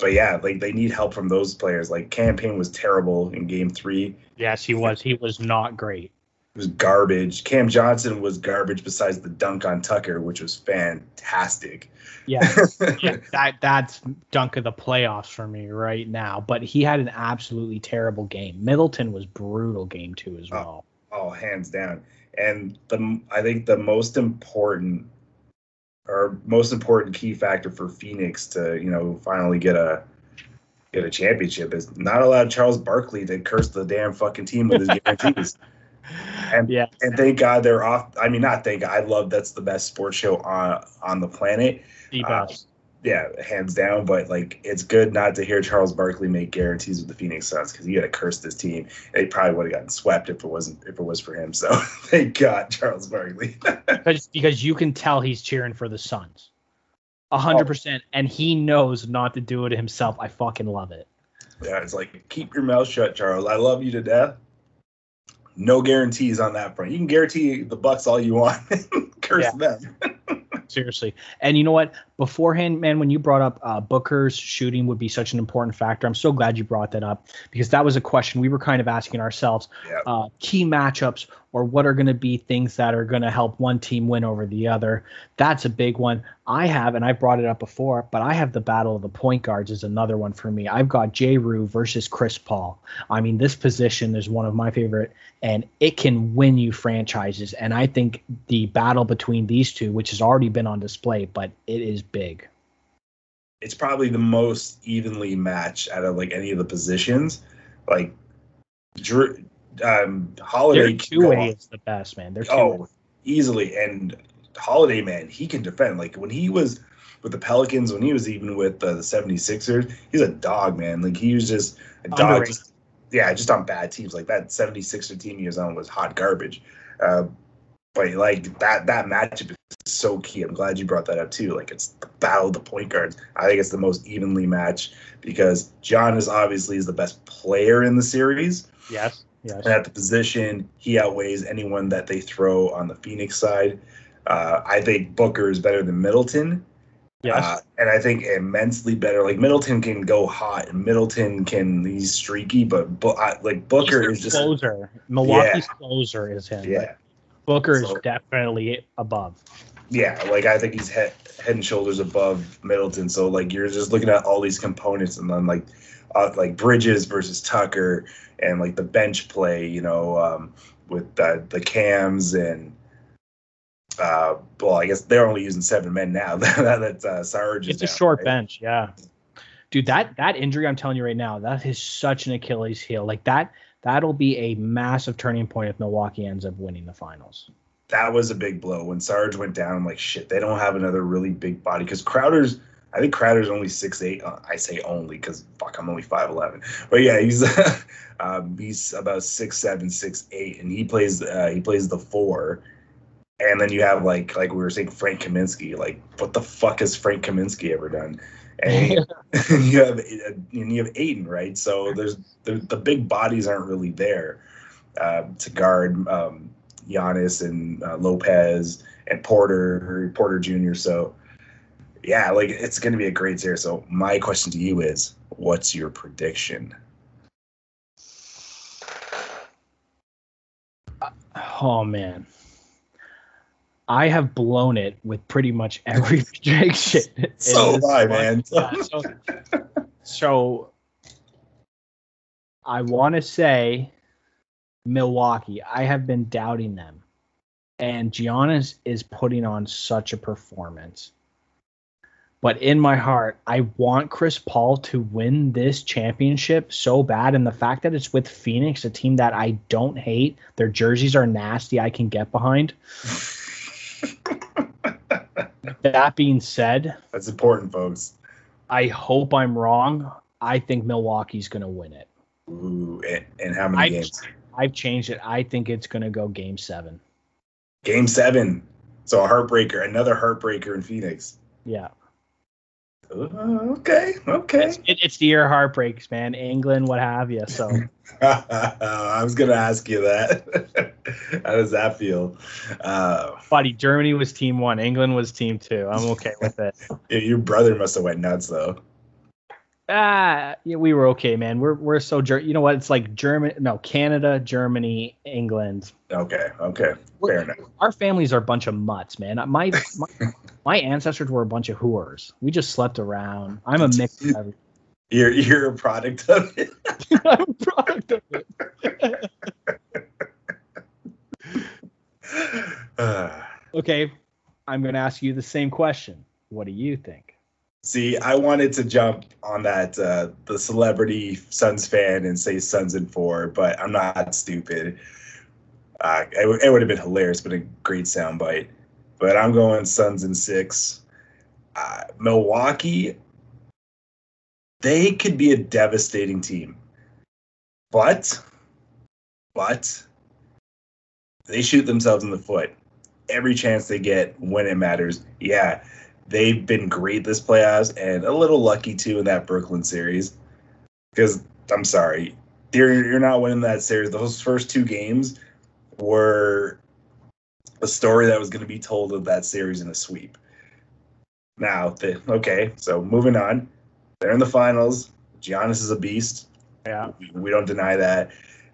but yeah, like they need help from those players. Like Cam Payne was terrible in game three. Yes, he was. He was not great. It was garbage. Cam Johnson was garbage besides the dunk on Tucker, which was fantastic. Yeah, yeah that that's dunk of the playoffs for me right now. But he had an absolutely terrible game. Middleton was brutal game two as oh, well. Oh, oh hands down. And the I think the most important or most important key factor for Phoenix to you know finally get a get a championship is not allow Charles Barkley to curse the damn fucking team with his guarantees. And yeah, and thank God they're off. I mean, not thank God. I love that's the best sports show on on the planet. The best. Yeah, hands down. But like, it's good not to hear Charles Barkley make guarantees with the Phoenix Suns because he had to curse this team. They probably would have gotten swept if it wasn't if it was for him. So thank God, Charles Barkley. because because you can tell he's cheering for the Suns, a hundred oh. percent, and he knows not to do it himself. I fucking love it. Yeah, it's like keep your mouth shut, Charles. I love you to death. No guarantees on that front. You can guarantee the Bucks all you want. Curse them. Seriously. And you know what? Beforehand, man, when you brought up uh, Booker's shooting would be such an important factor, I'm so glad you brought that up because that was a question we were kind of asking ourselves. Yeah. Uh, key matchups or what are going to be things that are going to help one team win over the other. That's a big one. I have, and I brought it up before, but I have the battle of the point guards is another one for me. I've got Jrue versus Chris Paul. I mean, this position is one of my favorite, and it can win you franchises. And I think the battle between these two, which has already been on display, but it is big. It's probably the most evenly matched out of like any of the positions. Like Jrue, um, Holiday two is the best man. They're oh easily and Holiday man he can defend. Like when he was with the Pelicans, when he was even with uh, the 76ers, he's a dog man. Like he was just a dog. Just, yeah, just on bad teams. Like that 76er team he was on was hot garbage. Uh, but like that that matchup is so key. I'm glad you brought that up too. Like it's the battle of the point guards. I think it's the most evenly matched because Giannis obviously is the best player in the series. Yes. Yes. And at the position, he outweighs anyone that they throw on the Phoenix side. Uh, I think Booker is better than Middleton. Yes. Uh, and I think immensely better. Like Middleton can go hot, and Middleton can he's streaky, but but like Booker is just closer. Milwaukee's yeah. closer is him. Yeah. Booker so, is definitely above. Yeah, like I think he's head head and shoulders above Middleton. So like you're just looking at all these components, and then like uh, like Bridges versus Tucker, and like the bench play, you know, um, with the the cams and uh, well, I guess they're only using seven men now. That's uh, Sarge. It's a short right? bench, yeah. Dude, that that injury, I'm telling you right now, that is such an Achilles heel. Like that that'll be a massive turning point if Milwaukee ends up winning the finals. That was a big blow when Sarge went down. I'm like, shit, they don't have another really big body because Crowder's. I think Crowder's only six eight. Uh, I say only because fuck, I'm only five eleven. But yeah, he's um, he's about six seven, six eight, and he plays uh, he plays the four. And then you have like like we were saying Frank Kaminsky. Like, what the fuck has Frank Kaminsky ever done? And you have and you have Ayton, right? So there's the, the big bodies aren't really there uh, to guard um, Giannis and uh, Lopez and Porter Porter Jr. So yeah, like it's going to be a great series. So my question to you is, what's your prediction? Uh, oh man. I have blown it with pretty much every prediction. so have I, man. Yeah, so, so I want to say Milwaukee. I have been doubting them. And Giannis is putting on such a performance. But in my heart, I want Chris Paul to win this championship so bad. And the fact that it's with Phoenix, a team that I don't hate, their jerseys are nasty, I can get behind. that being said, that's important, folks. I hope I'm wrong. I think Milwaukee's going to win it. Ooh, and, and how many I've, games? I've changed it. I think it's going to go game seven. Game seven. So a heartbreaker, another heartbreaker in Phoenix. Yeah. Uh, okay, okay. It's, it, it's the year heartbreaks, man. England, what have you. So I was gonna ask you that. How does that feel, uh, buddy? Germany was team one. England was team two. I'm okay with it. Your brother must have went nuts though. Ah, yeah, we were okay, man. We're we're so ger- you know what? It's like German, no Canada, Germany, England. Okay, okay, we're, fair enough. Our families are a bunch of mutts, man. My my, my ancestors were a bunch of whores. We just slept around. I'm a mix. Of you're you're a product of it. I'm a product of it. okay, I'm going to ask you the same question. What do you think? See, I wanted to jump on that uh, the celebrity Suns fan and say Suns in four, but I'm not stupid. Uh, it, it would have been hilarious, but a great soundbite. But I'm going Suns in six. Uh, Milwaukee, they could be a devastating team, but but they shoot themselves in the foot every chance they get when it matters. Yeah they've been great this playoffs and a little lucky too in that Brooklyn series. Because I'm sorry, you're you're not winning that series. Those first two games were a story that was going to be told of that series in a sweep. Now, the, okay, so moving on, they're in the finals. Giannis is a beast. Yeah, we, we don't deny that.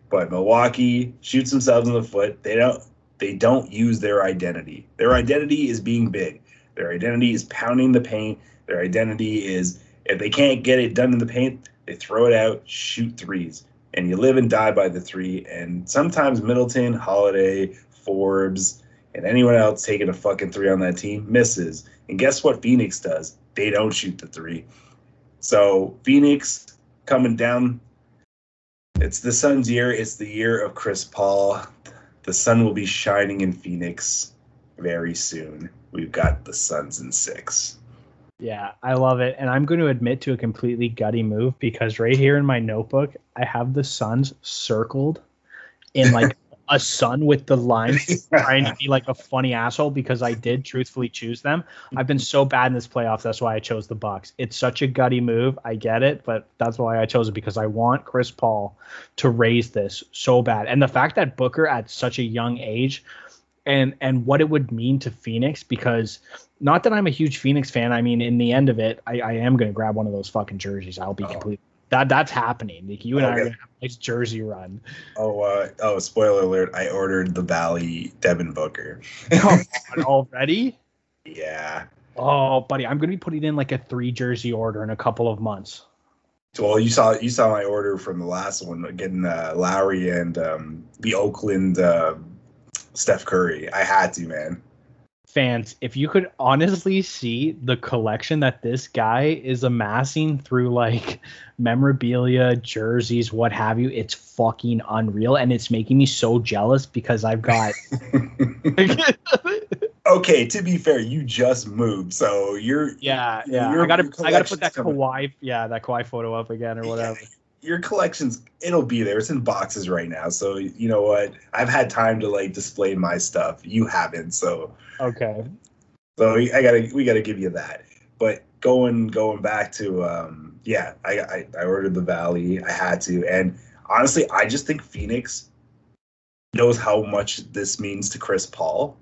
But Milwaukee shoots themselves in the foot. They don't. They don't use their identity. Their identity is being big. Their identity is pounding the paint. Their identity is if they can't get it done in the paint, they throw it out, shoot threes. And you live and die by the three. And sometimes Middleton, Holiday, Forbes, and anyone else taking a fucking three on that team misses. And guess what Phoenix does? They don't shoot the three. So Phoenix coming down. It's the Suns' year. It's the year of Chris Paul. The sun will be shining in Phoenix very soon we've got the Suns in six. Yeah, I love it. And I'm going to admit to a completely gutty move because right here in my notebook, I have the Suns circled in like a sun with the lines trying to be like a funny asshole because I did truthfully choose them. I've been so bad in this playoffs. That's why I chose the Bucks. It's such a gutty move. I get it, but that's why I chose it because I want Chris Paul to raise this so bad. And the fact that Booker at such a young age and and what it would mean to Phoenix because not that I'm a huge Phoenix fan. I mean, in the end of it, I, I am going to grab one of those fucking jerseys. I'll be oh. completely that that's happening. Like you and okay. I are gonna have a nice jersey run. Oh, uh, oh! Spoiler alert! I ordered the Valley Devin Booker. oh, already? Yeah. Oh, buddy, I'm gonna be putting in like a three jersey order in a couple of months. Well, you saw you saw my order from the last one, getting uh, Lowry and um, the Oakland uh, Steph Curry. I had to, man. fans, if you could honestly see the collection that this guy is amassing through like memorabilia, jerseys, what have you, it's fucking unreal. And it's making me so jealous because I've got. okay, to be fair, you just moved, so you're. Yeah, yeah. I gotta, I gotta put that Kawhi, yeah, that Kawhi photo up again or whatever. Yeah your collection's it'll be there. It's in boxes right now. So you know what? I've had time to like display my stuff. You haven't, so okay. So I gotta we gotta give you that. But going going back to um yeah, I, I, I ordered the Valley. I had to, and honestly, I just think Phoenix knows how much this means to Chris Paul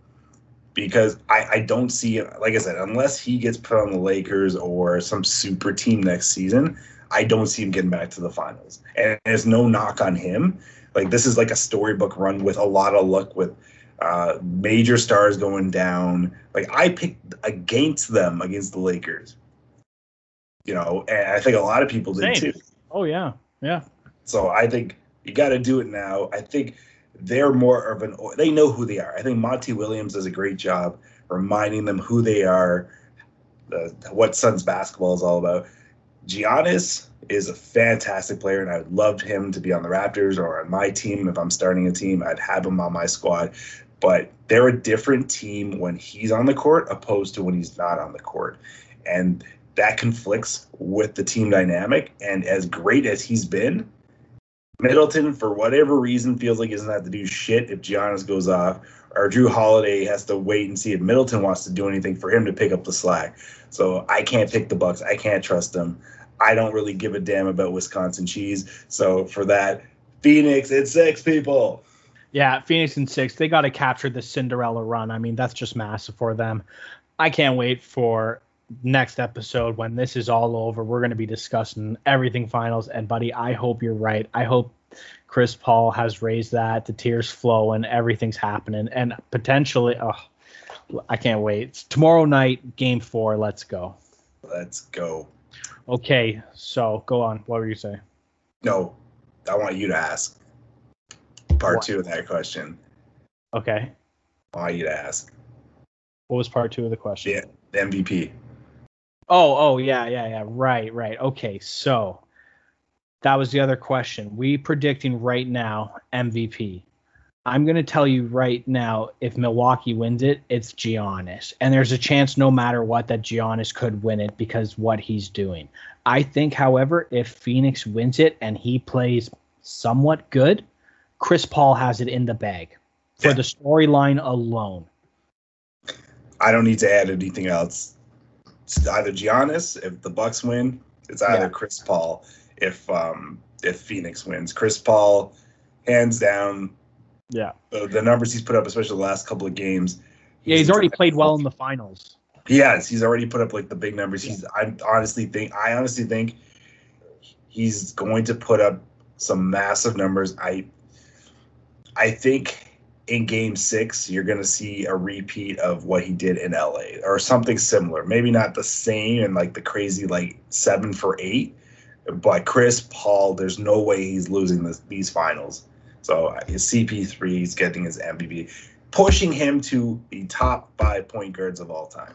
because I, I don't see like I said unless he gets put on the Lakers or some super team next season I don't see him getting back to the finals. And there's no knock on him. Like this is like a storybook run with a lot of luck with uh, major stars going down. Like I picked against them against the Lakers. You know, and I think a lot of people did Same. too. Oh yeah, yeah. So I think you got to do it now. I think they're more of an they know who they are. I think Monty Williams does a great job reminding them who they are, uh, what Suns basketball is all about. Giannis is a fantastic player, and I'd love him to be on the Raptors or on my team. If I'm starting a team, I'd have him on my squad. But they're a different team when he's on the court opposed to when he's not on the court. And that conflicts with the team dynamic. And as great as he's been, Middleton, for whatever reason, feels like he doesn't have to do shit if Giannis goes off, or Jrue Holiday has to wait and see if Middleton wants to do anything for him to pick up the slack. So I can't pick the Bucks. I can't trust them. I don't really give a damn about Wisconsin cheese. So for that, Phoenix, it's six people. Yeah, Phoenix and six. They got to capture the Cinderella run. I mean, that's just massive for them. I can't wait for next episode when this is all over. We're going to be discussing everything finals. And, buddy, I hope you're right. I hope Chris Paul has raised that, the tears flow, and everything's happening. And potentially, oh, I can't wait. It's tomorrow night, game four. Let's go. Let's go. Okay, so go on. What were you saying? No, I want you to ask part what? two of that question. Okay. I want you to ask. What was part two of the question? Yeah, the MVP. Oh, oh, yeah, yeah, yeah. Right, right. Okay, so that was the other question. We predicting right now MVP. I'm going to tell you right now, if Milwaukee wins it, it's Giannis. And there's a chance, no matter what, that Giannis could win it because what he's doing. I think, however, if Phoenix wins it and he plays somewhat good, Chris Paul has it in the bag for yeah. the storyline alone. I don't need to add anything else. It's either Giannis if the Bucks win. It's either yeah. Chris Paul if um if Phoenix wins. Chris Paul, hands down, yeah. The, the numbers he's put up, especially the last couple of games. Yeah, he's, he's already played well in the finals. He has. He's already put up like the big numbers. He's. I honestly think. I honestly think he's going to put up some massive numbers. I. I think in game six, you're going to see a repeat of what he did in LA or something similar. Maybe not the same and like the crazy like seven for eight, but Chris Paul, there's no way he's losing this, these finals. So his CP3 is getting his MVP, pushing him to the top five point guards of all time.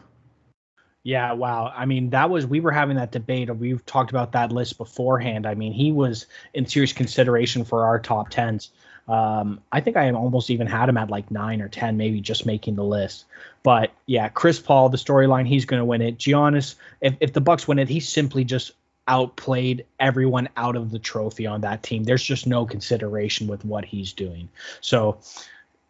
Yeah, wow. I mean, that was we were having that debate. We've talked about that list beforehand. I mean, he was in serious consideration for our top tens. Um, I think I almost even had him at like nine or ten, maybe just making the list. But yeah, Chris Paul, the storyline, he's going to win it. Giannis, if if the Bucks win it, he's simply just outplayed everyone out of the trophy on that team. There's just no consideration with what he's doing. So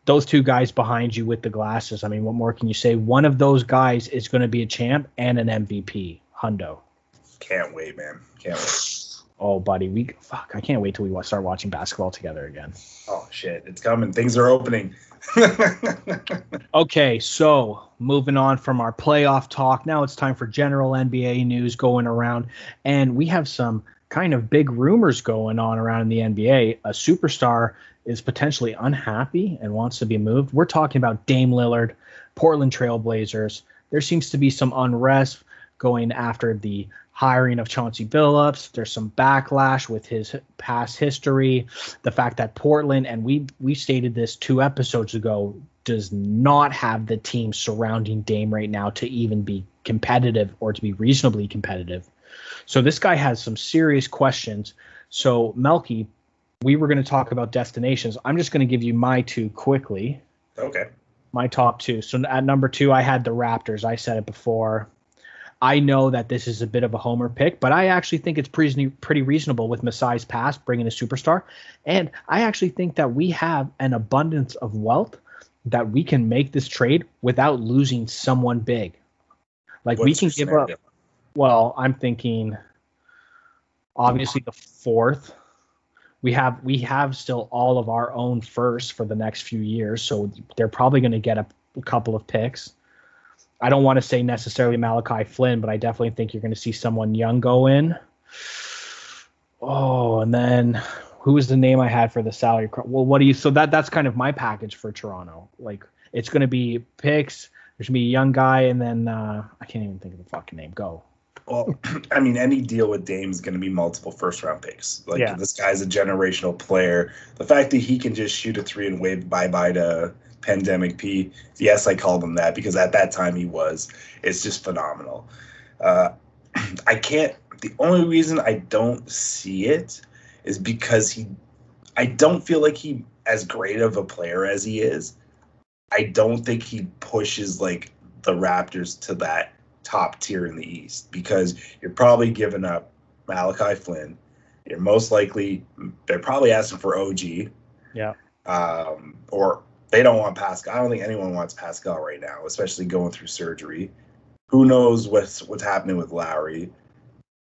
those two guys behind you with the glasses, I mean, what more can you say? One of those guys is going to be a champ and an MVP. Hundo. Can't wait, man. Can't wait. Oh, buddy, we fuck. I can't wait till we start watching basketball together again. Oh shit, it's coming. Things are opening. okay, so moving on from our playoff talk, now it's time for general NBA news going around, and we have some kind of big rumors going on around in the NBA. A superstar is potentially unhappy and wants to be moved. We're talking about Dame Lillard, Portland Trailblazers. There seems to be some unrest going after the hiring of Chauncey Billups. There's some backlash with his past history. The fact that Portland, and we we stated this two episodes ago, does not have the team surrounding Dame right now to even be competitive or to be reasonably competitive. So this guy has some serious questions. So Melky, we were going to talk about destinations. I'm just going to give you my two quickly. Okay. My top two. So at number two, I had the Raptors. I said it before. I know that this is a bit of a homer pick, but I actually think it's pretty pretty reasonable with Masai's past bringing a superstar, and I actually think that we have an abundance of wealth that we can make this trade without losing someone big. Like What's we can give up. Well, I'm thinking obviously the fourth. We have we have still all of our own first for the next few years, so they're probably going to get a, a couple of picks. I don't want to say necessarily Malachi Flynn, but I definitely think you're going to see someone young go in. Oh, and then who was the name I had for the salary? Well, what do you? So that that's kind of my package for Toronto. Like it's going to be picks. There's going to be a young guy, and then uh, I can't even think of the fucking name. Go. Well, I mean, any deal with Dame is going to be multiple first round picks. Like yeah. this guy's a generational player. The fact that he can just shoot a three and wave bye bye to pandemic P. Yes, I called him that because at that time he was. It's just phenomenal. Uh, I can't. The only reason I don't see it is because he. I don't feel like he as great of a player as he is. I don't think he pushes like the Raptors to that top tier in the East because you're probably giving up Malachi Flynn. You're most likely they're probably asking for OG. Yeah. Um, or they don't want Pascal. I don't think anyone wants Pascal right now, especially going through surgery. Who knows what's what's happening with Lowry?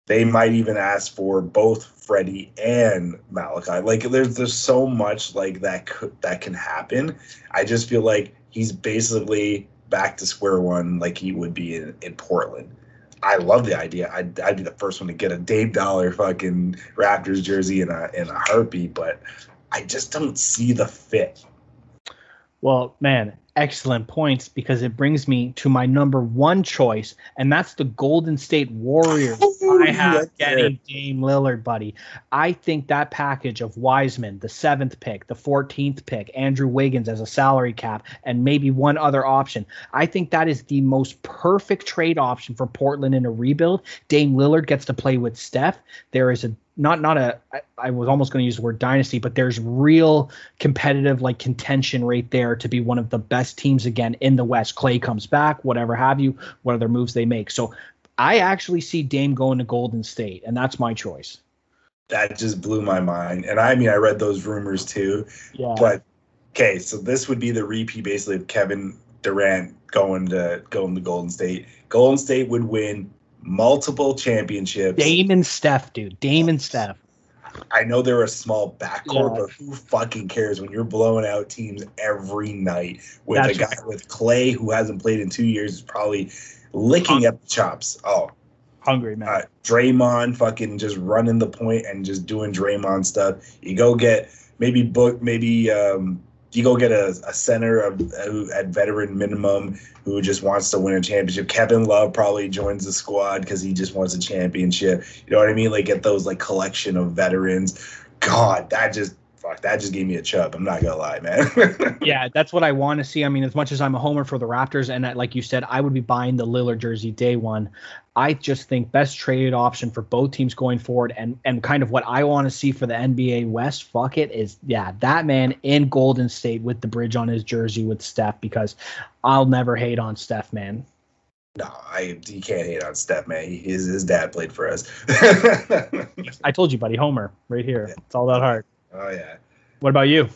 They might even ask for both Freddie and Malachi. Like there's there's so much like that could, that can happen. I just feel like he's basically back to square one, like he would be in, in Portland. I love the idea. I'd, I'd be the first one to get a Dame Dollar fucking Raptors jersey in a in a heartbeat, but I just don't see the fit. Well, man, excellent points because it brings me to my number one choice, and that's the Golden State Warriors. I have getting Dame Lillard, buddy. I think that package of Wiseman, the seventh pick, the 14th pick, Andrew Wiggins as a salary cap, and maybe one other option. I think that is the most perfect trade option for Portland in a rebuild. Dame Lillard gets to play with Steph. There is a not not a I, I was almost going to use the word dynasty, but there's real competitive like contention right there to be one of the best teams again in the West. Clay comes back, whatever have you, what other moves they make. So I actually see Dame going to Golden State, and that's my choice. That just blew my mind. And I mean I read those rumors too. Yeah. But okay, so this would be the repeat basically of Kevin Durant going to going to Golden State. Golden State would win multiple championships. Dame and Steph, dude. Dame and Steph. I know they're a small backcourt, yeah. but who fucking cares when you're blowing out teams every night with That's a guy with Clay who hasn't played in two years is probably licking up the chops. Oh, hungry man. Uh, Draymond fucking just running the point and just doing Draymond stuff. You go get maybe book maybe um, you go get a, a center of, at veteran minimum who just wants to win a championship. Kevin Love probably joins the squad because he just wants a championship. You know what I mean? Like get those like collection of veterans. God, that just fuck, that just gave me a chub. I'm not gonna lie, man. yeah, that's what I want to see. I mean, as much as I'm a homer for the Raptors, and like you said, I would be buying the Lillard jersey day one. I just think best traded option for both teams going forward, and and kind of what I want to see for the NBA West. Fuck it, is yeah, that man in Golden State with the bridge on his jersey with Steph, because I'll never hate on Steph, man. No, I you can't hate on Steph, man. his his dad played for us. I told you, buddy. Homer, right here. It's all that hard. Oh yeah. What about you?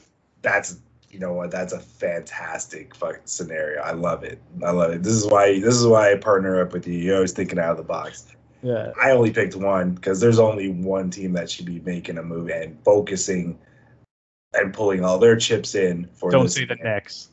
That's you know what? That's a fantastic fucking scenario. I love it. I love it. This is why this is why I partner up with you. You're always thinking out of the box. Yeah. I only picked one because there's only one team that should be making a move and focusing and pulling all their chips in for. Don't say the Knicks.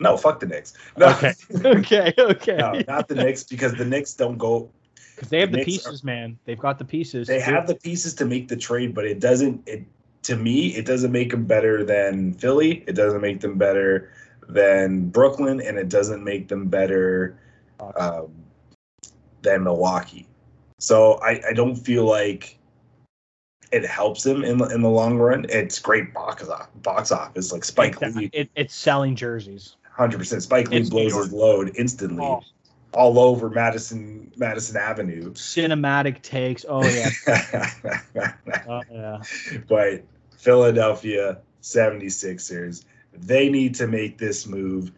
No, fuck the Knicks. No. Okay. okay. Okay. No, not the Knicks because the Knicks don't go because they have the, the pieces, are, man. They've got the pieces. They have the pieces to make the trade, but it doesn't. It to me, it doesn't make them better than Philly. It doesn't make them better than Brooklyn, and it doesn't make them better um, than Milwaukee. So I, I don't feel like it helps him in the, in the long run. It's great box box office. Like Spike It's, Lee, it, it's selling jerseys. hundred percent. Spike Lee It's blows his load instantly, Oh. all over Madison Madison Avenue. Cinematic takes. Oh yeah. Oh yeah. but Philadelphia 76ers, they need to make this move.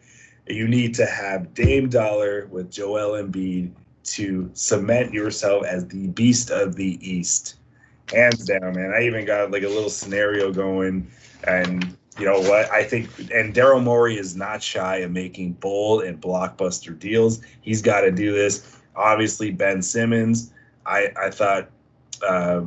You need to have Dame Dollar with Joel Embiid to cement yourself as the beast of the East. Hands down, man. I even got like a little scenario going. And you know what? I think, and Daryl Morey is not shy of making bold and blockbuster deals. He's got to do this. Obviously, Ben Simmons. I, I thought uh,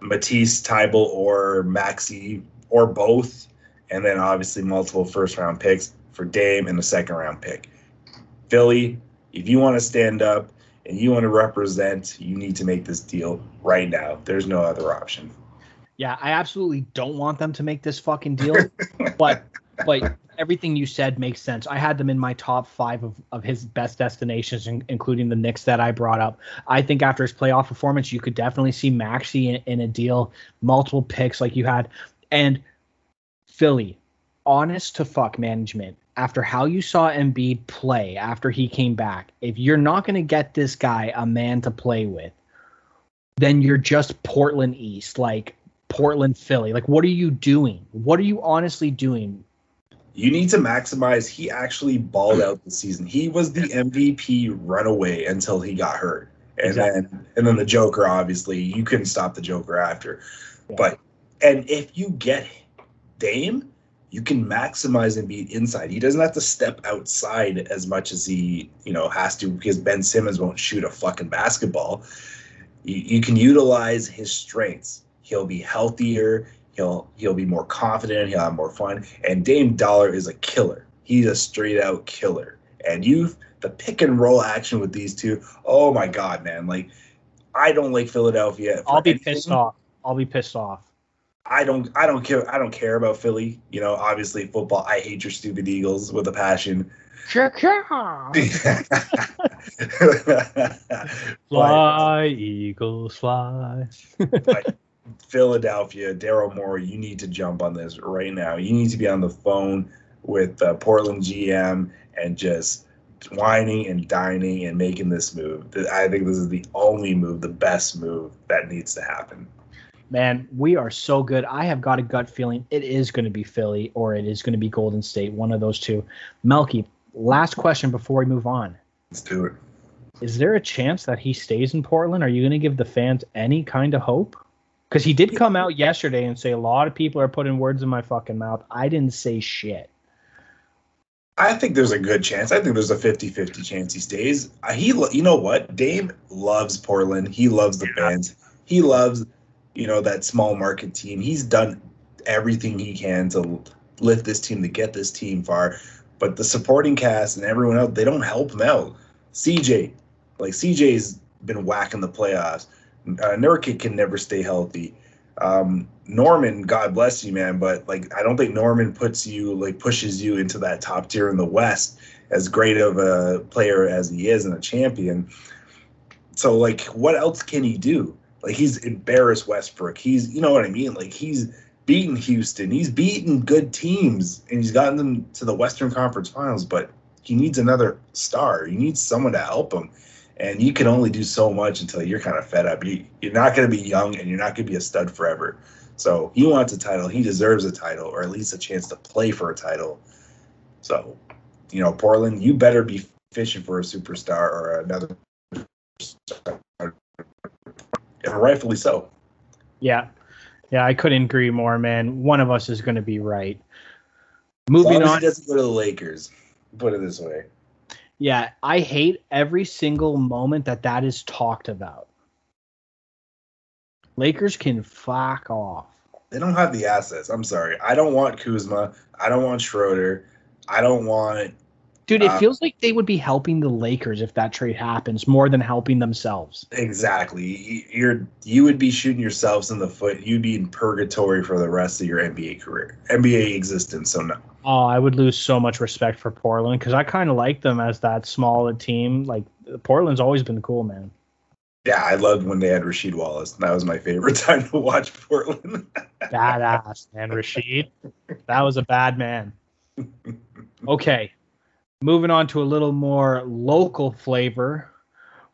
Matisse, Thybulle, or Maxey, or both, and then obviously multiple first round picks for Dame and a second round pick. Philly, if you want to stand up and you want to represent, you need to make this deal right now. There's no other option. Yeah, I absolutely don't want them to make this fucking deal, but but everything you said makes sense. I had them in my top five of, of his best destinations, in, including the Knicks that I brought up. I think after his playoff performance, you could definitely see Maxey in, in a deal, multiple picks like you had, and Philly, honest to fuck management. After how you saw Embiid play after he came back, if you're not going to get this guy a man to play with, then you're just Portland East, like Portland Philly. Like, what are you doing? What are you honestly doing? You need to maximize. He actually balled out this season. He was the MVP runaway until he got hurt. And Exactly. then and then the Joker, obviously, you couldn't stop the Joker after. Yeah. But and if you get Dame, you can maximize and be inside. He doesn't have to step outside as much as he, you know, has to because Ben Simmons won't shoot a fucking basketball. You, you can utilize his strengths. He'll be healthier. He'll he'll be more confident. He'll have more fun. And Dame Dollar is a killer. He's a straight out killer. And you the pick and roll action with these two. Oh my god, man! Like I don't like Philadelphia. I'll be anything. pissed off. I'll be pissed off. I don't I don't care I don't care about Philly. You know, obviously football. I hate your stupid Eagles with a passion. but Fly, Eagles, fly. Philadelphia, Daryl Morey, you need to jump on this right now. You need to be on the phone with uh, Portland GM and just whining and dining and making this move. I think this is the only move, the best move that needs to happen. Man, we are so good. I have got a gut feeling it is going to be Philly or it is going to be Golden State, one of those two. Melky, last question before we move on. Let's do it. Is there a chance that he stays in Portland? Are you going to give the fans any kind of hope? Because he did come out yesterday and say a lot of people are putting words in my fucking mouth. I didn't say shit. I think there's a good chance. I think there's a 50-50 chance he stays. He, you know what? Dame loves Portland. He loves the fans. He loves, you know, that small market team. He's done everything he can to lift this team to get this team far. But the supporting cast and everyone else, they don't help him out. CJ, like CJ's been whacking the playoffs. Uh, Nurkic can never stay healthy. Um, Norman, God bless you, man, but like I don't think Norman puts you like pushes you into that top tier in the West as great of a player as he is and a champion. So like, what else can he do? Like he's embarrassed Westbrook. He's you know what I mean. Like he's beaten Houston. He's beaten good teams and he's gotten them to the Western Conference Finals. But he needs another star. He needs someone to help him. And you can only do so much until you're kind of fed up. You, you're not going to be young and you're not going to be a stud forever. So he wants a title. He deserves a title, or at least a chance to play for a title. So, you know, Portland, you better be fishing for a superstar or another. And rightfully so. Yeah. Yeah, I couldn't agree more, man. One of us is going to be right. Moving on. he doesn't go to the Lakers. Put it this way. Yeah, I hate every single moment that that is talked about. Lakers can fuck off. They don't have the assets. I'm sorry. I don't want Kuzma. I don't want Schroeder. I don't want Dude, it Uh, feels like they would be helping the Lakers if that trade happens more than helping themselves. exactly. You're you would be shooting yourselves in the foot. You'd be in purgatory for the rest of your NBA career, NBA existence. So no. Oh, I would lose so much respect for Portland because I kind of like them as that small team. Like Portland's always been cool, man. Yeah, I loved when they had Rasheed Wallace. That was my favorite time to watch Portland. Badass, man. Rasheed. That was a bad man. Okay. Moving on to a little more local flavor.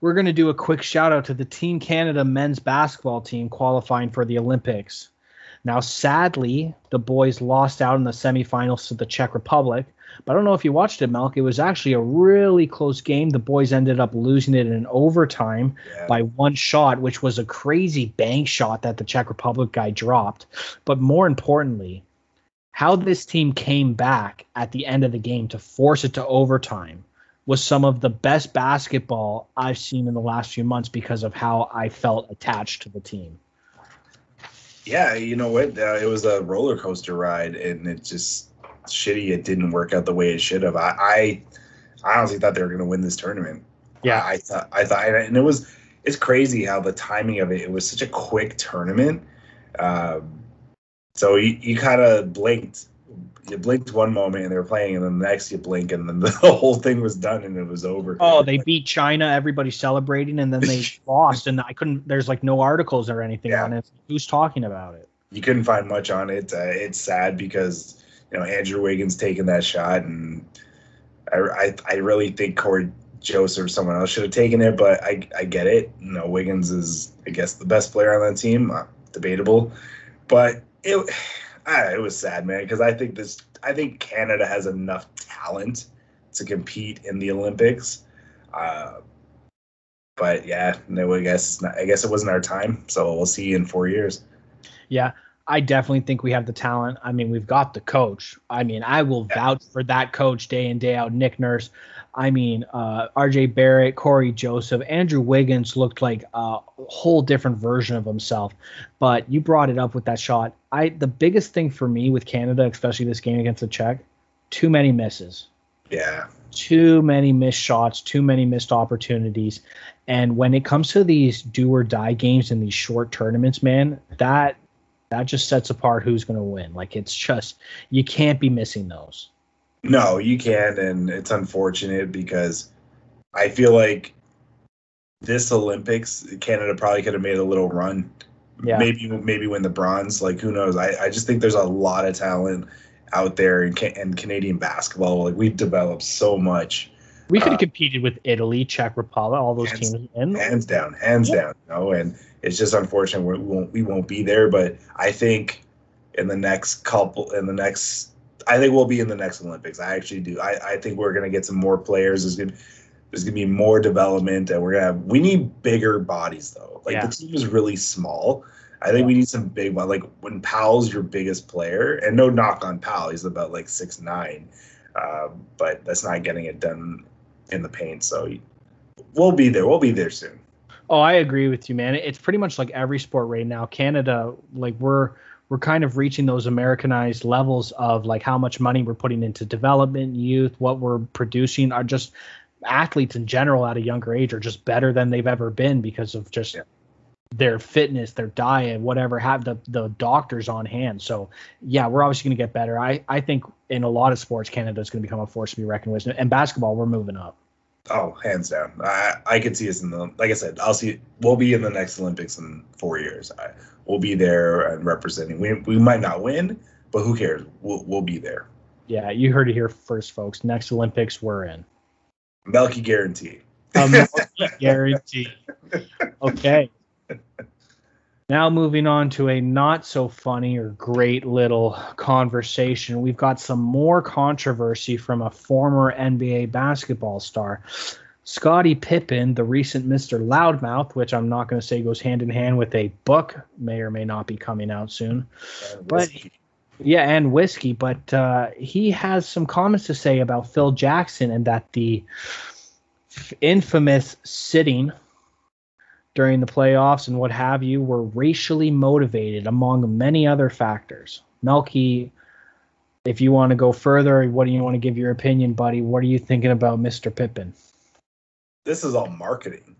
We're going to do a quick shout out to the Team Canada men's basketball team qualifying for the Olympics. Now, sadly, the boys lost out in the semifinals to the Czech Republic. But I don't know if you watched it, Malk. It was actually a really close game. The boys ended up losing it in overtime Yeah. by one shot, which was a crazy bank shot that the Czech Republic guy dropped. But more importantly, how this team came back at the end of the game to force it to overtime was some of the best basketball I've seen in the last few months because of how I felt attached to the team. Yeah, you know what? Uh, it was a roller coaster ride, and it just shitty. It didn't work out the way it should have. I, I, I honestly thought they were going to win this tournament. Yeah. I, I thought, I thought, and it was, it's crazy how the timing of it. It was such a quick tournament. Um, so you, you kind of blinked. You blinked one moment and they were playing, and then the next you blink, and then the whole thing was done and it was over. Oh, they beat China. Everybody's celebrating, and then they lost, and I couldn't. There's like no articles or anything Yeah. on it. Who's talking about it? you couldn't find much on it. Uh, it's sad because you know Andrew Wiggins taking that shot, and I, I, I really think Cory Joseph or someone else should have taken it, but I, I get it. You know, Wiggins is I guess the best player on that team, uh, debatable, but it ah, it was sad, man, because I think this I think Canada has enough talent to compete in the Olympics. Uh, but yeah, no, I guess not, I guess it wasn't our time. So we'll see in four years. Yeah, I definitely think we have the talent. I mean, we've got the coach. I mean, I will Yeah. vouch for that coach day in day out. Nick Nurse. I mean, uh, R.J. Barrett, Cory Joseph, Andrew Wiggins looked like a whole different version of himself. But you brought it up with that shot. I the biggest thing for me with Canada, especially this game against the Czech, too many misses Yeah. too many missed shots, too many missed opportunities. And when it comes to these do or die games in these short tournaments, man, that that just sets apart who's going to win. Like it's just you can't be missing those. No, you can't, and it's unfortunate because I feel like this Olympics, Canada probably could have made a little run. Yeah. Maybe maybe win the bronze. Like who knows? I, I just think there's a lot of talent out there in, Ca- in Canadian basketball. Like we've developed so much, We could have Uh, competed with Italy, Czech Republic, all those Hands- teams. And hands down, hands Yeah. down. You know, and it's just unfortunate we won't we won't be there. But I think in the next couple, in the next, I think we'll be in the next Olympics. I actually do. I, I think we're gonna get some more players. There's gonna there's gonna be more development, and we're gonna have. We need bigger bodies though. Like Yeah. the team is really small. I think we need some big one. Like when Powell's your biggest player, and no knock on Powell, he's about like six nine, um, but that's not getting it done in the paint. So we'll be there. We'll be there soon. Oh, I agree with you, man. It's pretty much like every sport right now. Canada, like we're we're kind of reaching those Americanized levels of like how much money we're putting into development, youth, what we're producing are just athletes in general at a younger age are just better than they've ever been because of just Yeah. their fitness, their diet, whatever, have the the doctors on hand. So yeah, we're obviously gonna get better. I, I think in a lot of sports, Canada is gonna become a force to be reckoned with. And basketball, we're moving up. Oh, hands down. I I could see us in the like I said. I'll see. We'll be in the next Olympics in four years. I, we'll be there and representing. We we might not win, but who cares? We'll we'll be there. Yeah, you heard it here first, folks. Next Olympics, we're in. Melky guarantee. Multi guarantee. Okay. Now moving on to a not so funny or great little conversation. We've got some more controversy from a former NBA basketball star. Scottie Pippen, the recent Mr. Loudmouth, which I'm not going to say goes hand in hand with a book, may or may not be coming out soon. But yeah, and whiskey. But uh, he has some comments to say about Phil Jackson and that the f- infamous sitting during the playoffs and what have you were racially motivated, among many other factors. Melky, if you want to go further, what do you want to give your opinion, buddy? What are you thinking about Mr. Pippen? this is all marketing.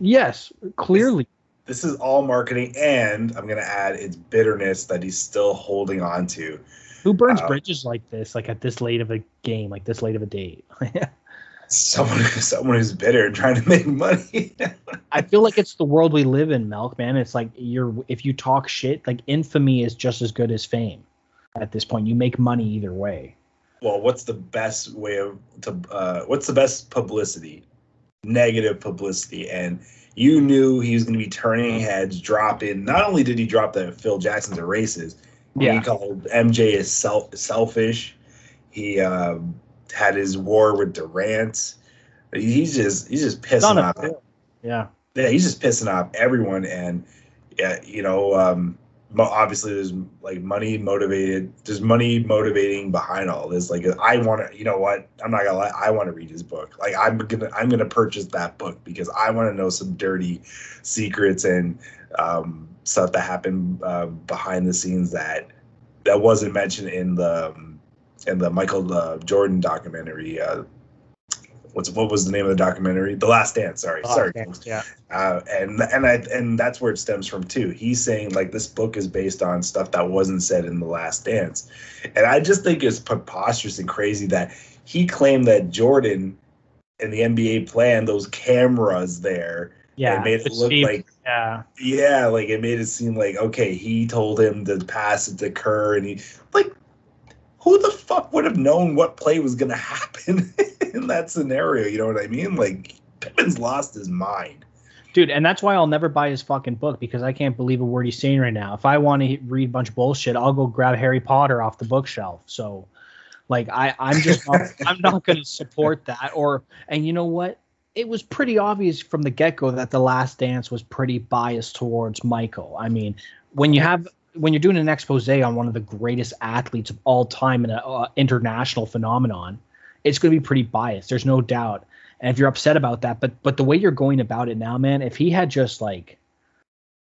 Yes, clearly. This is all marketing, and I'm gonna add it's bitterness that he's still holding on to. Who burns Uh, bridges like this, like at this late of a game, like this late of a date? someone someone who's bitter trying to make money. I feel like it's the world we live in, Milk man. It's like you're if you talk shit, like infamy is just as good as fame. At this point, you make money either way. Well, what's the best way of to uh, what's the best publicity? Negative publicity, and you knew he was going to be turning heads, dropping. Not only did he drop that Phil Jackson's races, yeah. he called MJ is self selfish. He um, had his war with Durant. He's just he's just pissing off. Yeah, yeah, he's just pissing off everyone, and yeah, you know, um, obviously there's like money motivated. There's money motivating behind all this. Like I want to, you know what? I'm not gonna lie. I want to read his book. Like I'm gonna I'm gonna purchase that book because I want to know some dirty secrets and um, stuff that happened uh, behind the scenes that that wasn't mentioned in the um, and the Michael uh, Jordan documentary. Uh, what's what was the name of the documentary? The Last Dance. Sorry, oh, sorry. Dance, yeah. Uh, and and I and that's where it stems from too. He's saying like this book is based on stuff that wasn't said in the Last Dance, and I just think it's preposterous and crazy that he claimed that Jordan and the NBA planned those cameras there. Yeah, it made it look like yeah, yeah, like it made it seem like okay, he told him to pass it to Kerr, and he who the fuck would have known what play was going to happen in that scenario? You know what I mean? Like Pippen's lost his mind. Dude, and that's why I'll never buy his fucking book because I can't believe a word he's saying right now. If I want to read a bunch of bullshit, I'll go grab Harry Potter off the bookshelf. So, like, I I'm just not, I'm not going to support that. Or and you know what? It was pretty obvious from the get go that the Last Dance was pretty biased towards Michael. I mean, when you have when you're doing an expose on one of the greatest athletes of all time in an uh, international phenomenon, it's going to be pretty biased. There's no doubt. And if you're upset about that, but but the way you're going about it now, man, if he had just like,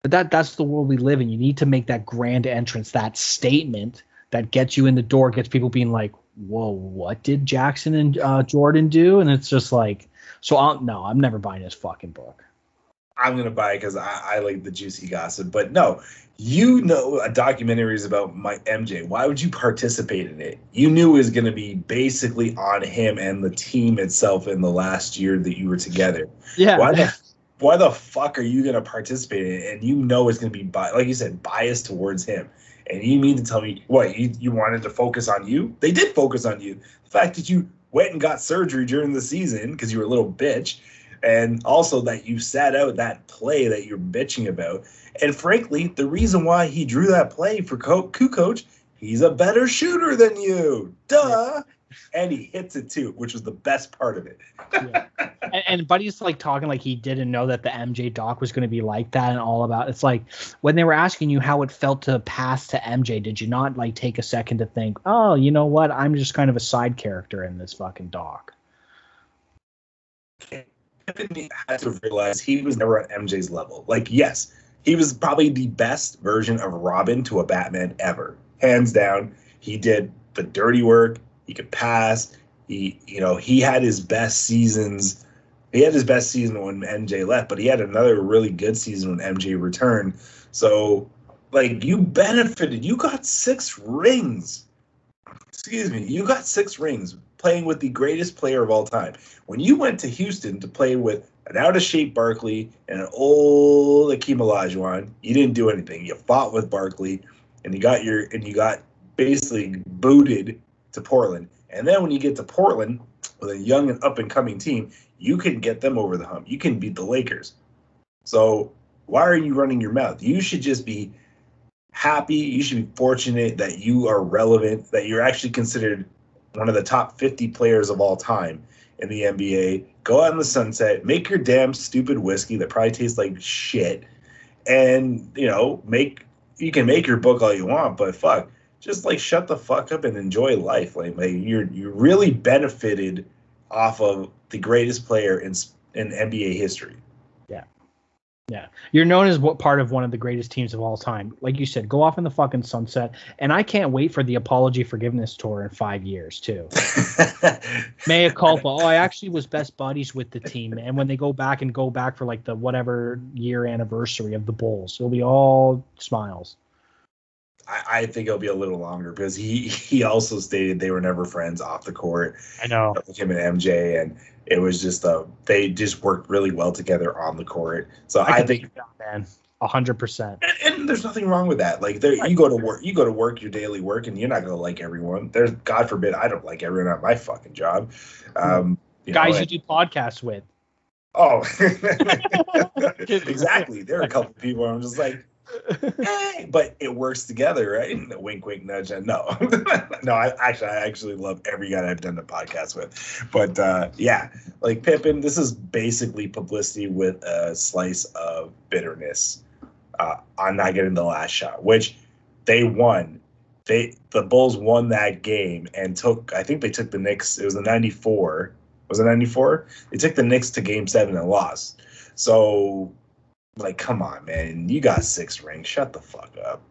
but that that's the world we live in. You need to make that grand entrance, that statement that gets you in the door, gets people being like, "Whoa, what did Jackson and uh, Jordan do?" And it's just like, so I'll, no, I'm never buying his fucking book. I'm gonna buy it because I, I like the juicy gossip. But no, you know a documentary is about my MJ. Why would you participate in it? You knew it was going to be basically on him and the team itself in the last year that you were together. Yeah. Why the why the fuck are you going to participate in it? And you know it's going to be bi- like you said biased towards him. And you mean to tell me what you, you wanted to focus on you? They did focus on you. The fact that you went and got surgery during the season because you were a little bitch, and also that you sat out that play that you're bitching about and frankly, the reason why he drew that play for Kukoc, he's a better shooter than you. Duh. And he hits it too, which was the best part of it. yeah. and, and Buddy's like talking like he didn't know that the MJ doc was going to be like that and all about. It's like when they were asking you how it felt to pass to MJ, did you not like take a second to think, oh, you know what? I'm just kind of a side character in this fucking doc. Pippen had to realize he was never at MJ's level. Like, yes, he was probably the best version of Robin to a Batman ever, hands down. He did the dirty work. He could pass. He, you know, he had his best seasons. He had his best season when MJ left, but he had another really good season when MJ returned. So, like, you benefited. You got six rings. Excuse me. You got six rings playing with the greatest player of all time. When you went to Houston to play with an out of shape Barkley and an old Akeem Olajuwon. You didn't do anything. You fought with Barkley, and you got your and you got basically booted to Portland. And then when you get to Portland with a young and up and coming team, you can get them over the hump. You can beat the Lakers. So why are you running your mouth? You should just be happy. You should be fortunate that you are relevant, that you're actually considered one of the top 50 players of all time in the NBA. Go out in the sunset, make your damn stupid whiskey that probably tastes like shit, and you know, make you can make your book all you want, but fuck, just like shut the fuck up and enjoy life. Like, like you're you really benefited off of the greatest player in in NBA history. Yeah, you're known as what part of one of the greatest teams of all time. Like you said, go off in the fucking sunset, and I can't wait for the apology forgiveness tour in five years too. Mea culpa. Oh, I actually was best buddies with the team, and when they go back and go back for like the whatever year anniversary of the Bulls, it'll be all smiles. I, I think it'll be a little longer because he he also stated they were never friends off the court. I know. Him and MJ, and it was just uh they just worked really well together on the court. So I, I think that, man. A hundred percent. And there's nothing wrong with that. Like there, you go to work, you go to work your daily work, and you're not gonna like everyone. There's God forbid I don't like everyone at my fucking job. Um, you Guys know, you do podcasts with. Oh, exactly. There are a couple people I'm just like, hey, but it works together, right? Wink, wink, nudge. and No, no. I actually, I actually love every guy I've done the podcast with. But uh, yeah, like Pippen, this is basically publicity with a slice of bitterness uh, on not getting the last shot, which they won. They the Bulls won that game and took. I think they took the Knicks. It was the '94 was it 94? They took the Knicks to game seven and lost. So, like, come on, man. You got six rings. Shut the fuck up.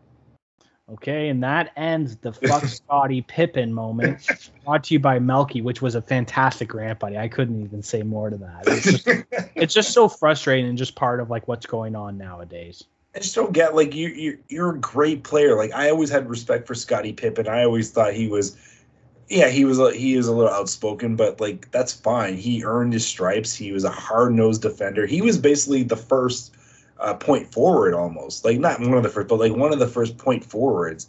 Okay, and that ends the fuck Scottie Pippen moment. Brought to you by Melky, which was a fantastic rant, buddy. I couldn't even say more to that. It's just, it's just so frustrating and just part of like what's going on nowadays. I just don't get like you you you're a great player. Like I always had respect for Scottie Pippen. I always thought he was yeah, he was he is a little outspoken, but like that's fine. He earned his stripes. He was a hard nosed defender. He was basically the first uh, point forward, almost like not one of the first, but like one of the first point forwards.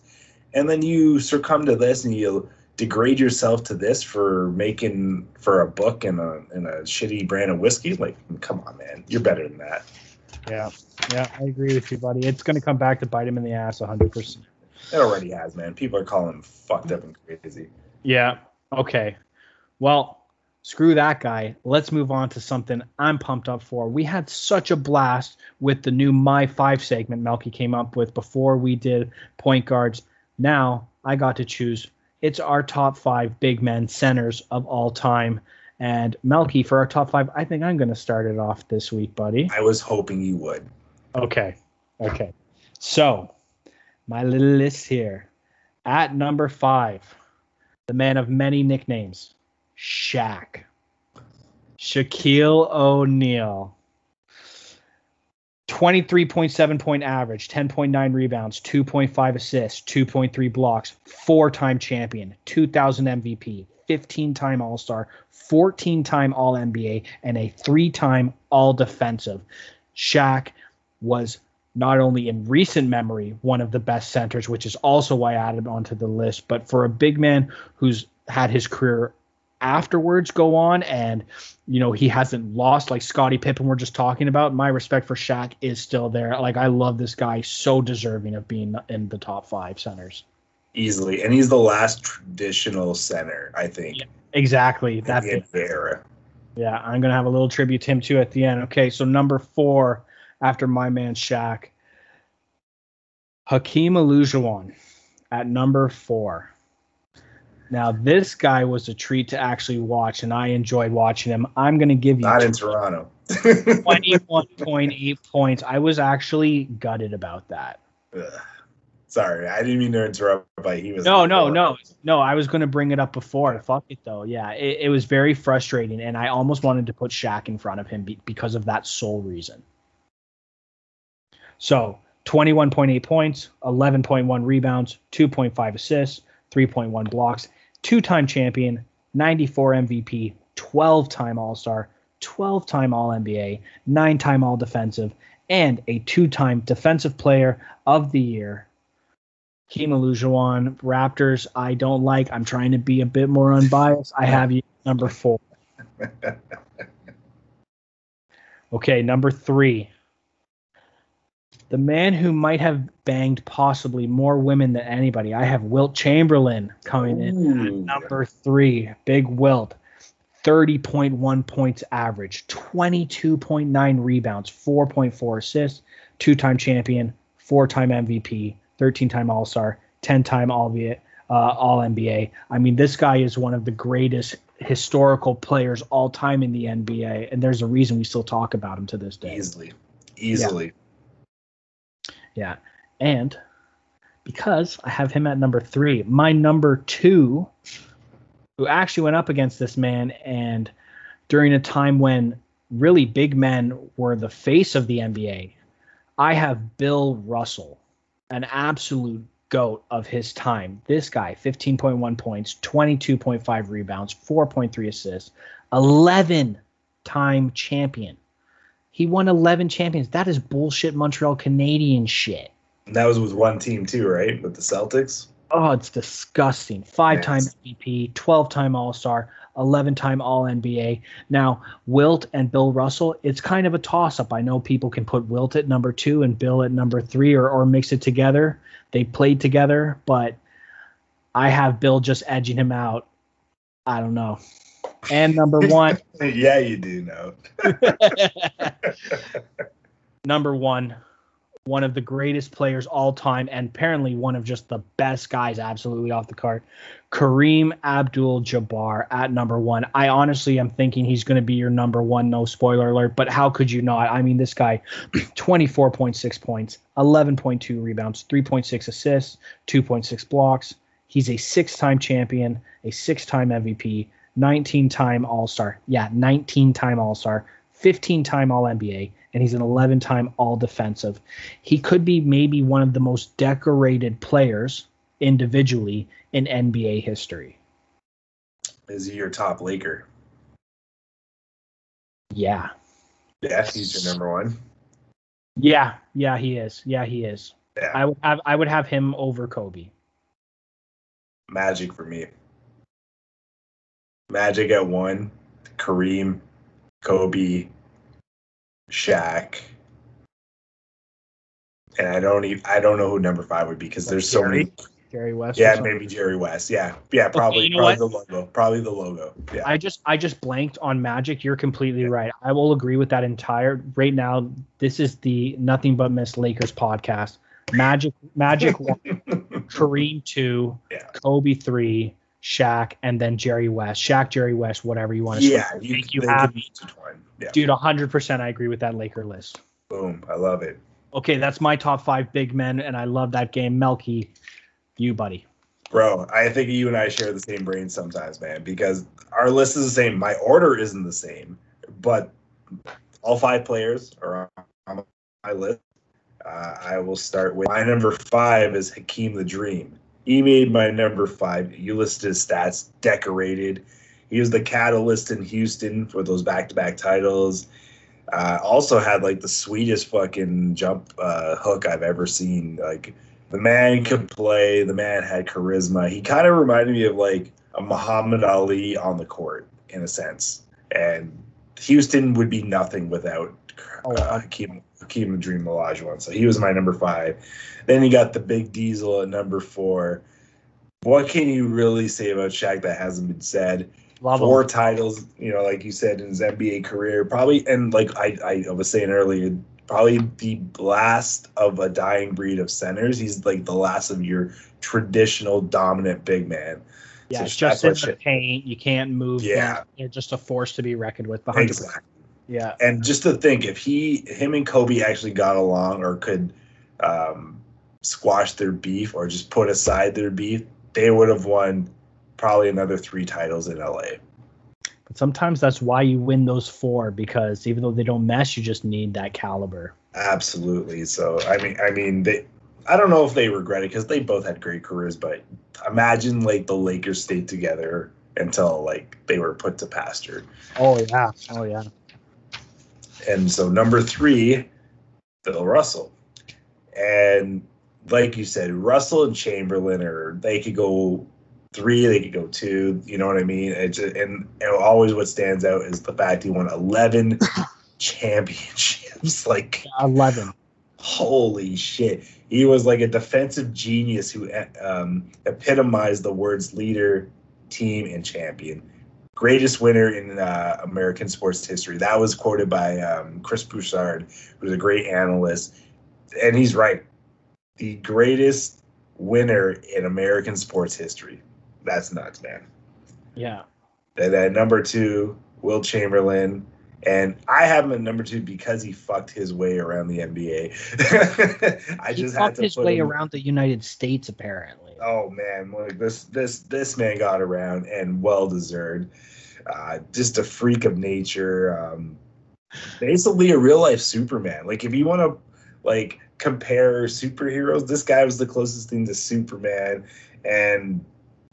And then you succumb to this, and you degrade yourself to this for making for a book and a and a shitty brand of whiskey. Like, come on, man, you're better than that. Yeah, yeah, I agree with you, buddy. It's going to come back to bite him in the ass 100. percent It already has, man. People are calling him fucked up and crazy. Yeah. Okay. Well, screw that guy. Let's move on to something I'm pumped up for. We had such a blast with the new My Five segment Melky came up with before we did point guards. Now I got to choose. It's our top five big men centers of all time. And Melky, for our top five, I think I'm going to start it off this week, buddy. I was hoping you would. Okay. Okay. So, my little list here. At number five, the man of many nicknames, Shaq. Shaquille O'Neal. 23.7 point average, 10.9 rebounds, 2.5 assists, 2.3 blocks, four time champion, 2000 MVP, 15 time All Star, 14 time All NBA, and a three time All Defensive. Shaq was not only in recent memory one of the best centers, which is also why I added onto the list, but for a big man who's had his career afterwards go on and you know he hasn't lost like Scottie Pippen we're just talking about my respect for Shaq is still there. Like I love this guy so deserving of being in the top 5 centers. Easily. And he's the last traditional center I think. Yeah, exactly. That era. Yeah I'm going to have a little tribute to him too at the end. Okay so number 4 after my man Shaq. Hakeem Olajuwon at number four. Now this guy was a treat to actually watch, and I enjoyed watching him. I'm going to give you not in Toronto. 21.8 points. I was actually gutted about that. Ugh. Sorry, I didn't mean to interrupt, but he was. No, no, oh, no, no. I was going to bring it up before. Fuck it, though. Yeah, it, it was very frustrating, and I almost wanted to put Shaq in front of him be, because of that sole reason. So 21.8 points, 11.1 rebounds, 2.5 assists, 3.1 blocks, two time champion, 94 MVP, 12 time All Star, 12 time All NBA, nine time All Defensive, and a two time Defensive Player of the Year. Hakeem Olajuwon, Raptors, I don't like. I'm trying to be a bit more unbiased. I have you number four. Okay, number three the man who might have banged possibly more women than anybody. I have Wilt Chamberlain coming in at number three. Big Wilt. 30.1 points average, 22.9 rebounds, 4.4 assists, two time champion, four time MVP, 13 time All Star, 10 time All, uh, All NBA. I mean, this guy is one of the greatest historical players all time in the NBA, and there's a reason we still talk about him to this day. Easily. Easily. Yeah. Yeah. And because I have him at number three, my number two, who actually went up against this man, and during a time when really big men were the face of the NBA, I have Bill Russell, an absolute goat of his time. This guy, 15.1 points, 22.5 rebounds, 4.3 assists, 11 time champion. He won 11 champions. That is bullshit Montreal Canadian shit. And that was with one team too, right? With the Celtics. Oh, it's disgusting. Five time Yes. MVP, 12 time All Star, 11 time All NBA. Now, Wilt and Bill Russell, it's kind of a toss up. I know people can put Wilt at number two and Bill at number three or, or mix it together. They played together, but I have Bill just edging him out. I don't know. And number one, yeah, you do know. number one, one of the greatest players all time, and apparently one of just the best guys absolutely off the cart. Kareem Abdul Jabbar at number one. I honestly am thinking he's going to be your number one, no spoiler alert, but how could you not? I mean, this guy, 24.6 points, 11.2 rebounds, 3.6 assists, 2.6 blocks. He's a six time champion, a six time MVP, 19 time All Star. Yeah, 19 time All Star, 15 time All NBA, and he's an 11 time All Defensive. He could be maybe one of the most decorated players individually in NBA history. Is he your top Laker? Yeah. Yeah, he's your number one. Yeah, yeah, he is. Yeah, he is. Yeah, I would have I would have him over Kobe. Magic for me. Magic at one, Kareem, Kobe, Shaq, and I don't even I don't know who number five would be because there's so many. Jerry West. Yeah, maybe Jerry West. Yeah, yeah, probably you know probably the logo. Probably the logo. Yeah, I just I just blanked on Magic. You're completely right. I will agree with that entire. Right now, this is the Nothing But Miss Lakers podcast. Magic Magic one, Kareem two, Yeah. Kobe three, Shaq, and then Jerry West. Shaq, Jerry West, whatever you want to yeah, say. you, Make you they happy. could be. Yeah, Dude, 100% I agree with that Laker list. boom, I love it. Okay, that's my top five big men, and I love that game. Melky, you buddy. Bro, I think you and I share the same brain sometimes, man, because our list is the same. My order isn't the same, but all five players are on my list. Uh, I will start with my number five is Hakeem the Dream. He made my number five. You listed his stats, decorated. He was the catalyst in Houston for those back-to-back titles. Uh, also had like the sweetest fucking jump uh, hook I've ever seen. Like the man could play. The man had charisma. He kind of reminded me of like a Muhammad Ali on the court in a sense. And Houston would be nothing without uh. Hakeem, Hakeem the Dream Olajuwon. So he was my number five. Then you got the Big Diesel at number four. What can you really say about Shaq that hasn't been said? Love four him. titles, you know, like you said in his NBA career, probably, and like I, I was saying earlier, probably the last of a dying breed of centers. He's like the last of your traditional dominant big man. Yeah, So it's just in the paint. You can't move. them. Yeah. They're just a force to be reckoned with. 100%. Exactly. Yeah. And just to think, if he, him and Kobe actually got along or could um, squash their beef or just put aside their beef, they would have won probably another three titles in LA. But sometimes that's why you win those four because even though they don't mesh, you just need that caliber. Absolutely. So I mean, I mean, they. I don't know if they regret it because they both had great careers, but imagine like the Lakers stayed together until like they were put to pasture. Oh yeah. Oh yeah. And so number three, Bill Russell, and like you said, Russell and Chamberlain, or they could go three, they could go two. You know what I mean? It just, and, and always what stands out is the fact he won eleven championships. Like Eleven. holy shit he was like a defensive genius who um, epitomized the words leader team and champion greatest winner in uh, american sports history. That was quoted by um, chris bouchard who's a great analyst. And he's right. The greatest winner in american sports history. That's nuts man. Yeah. and then number two, Wilt Chamberlain. And I have him at number two because he fucked his way around the NBA. I he just had fucked to his way him- around the United States apparently. Oh man, like this this this man got around and well deserved. Uh, just a freak of nature. Um, basically a real life Superman. Like if you want to like compare superheroes, this guy was the closest thing to Superman, and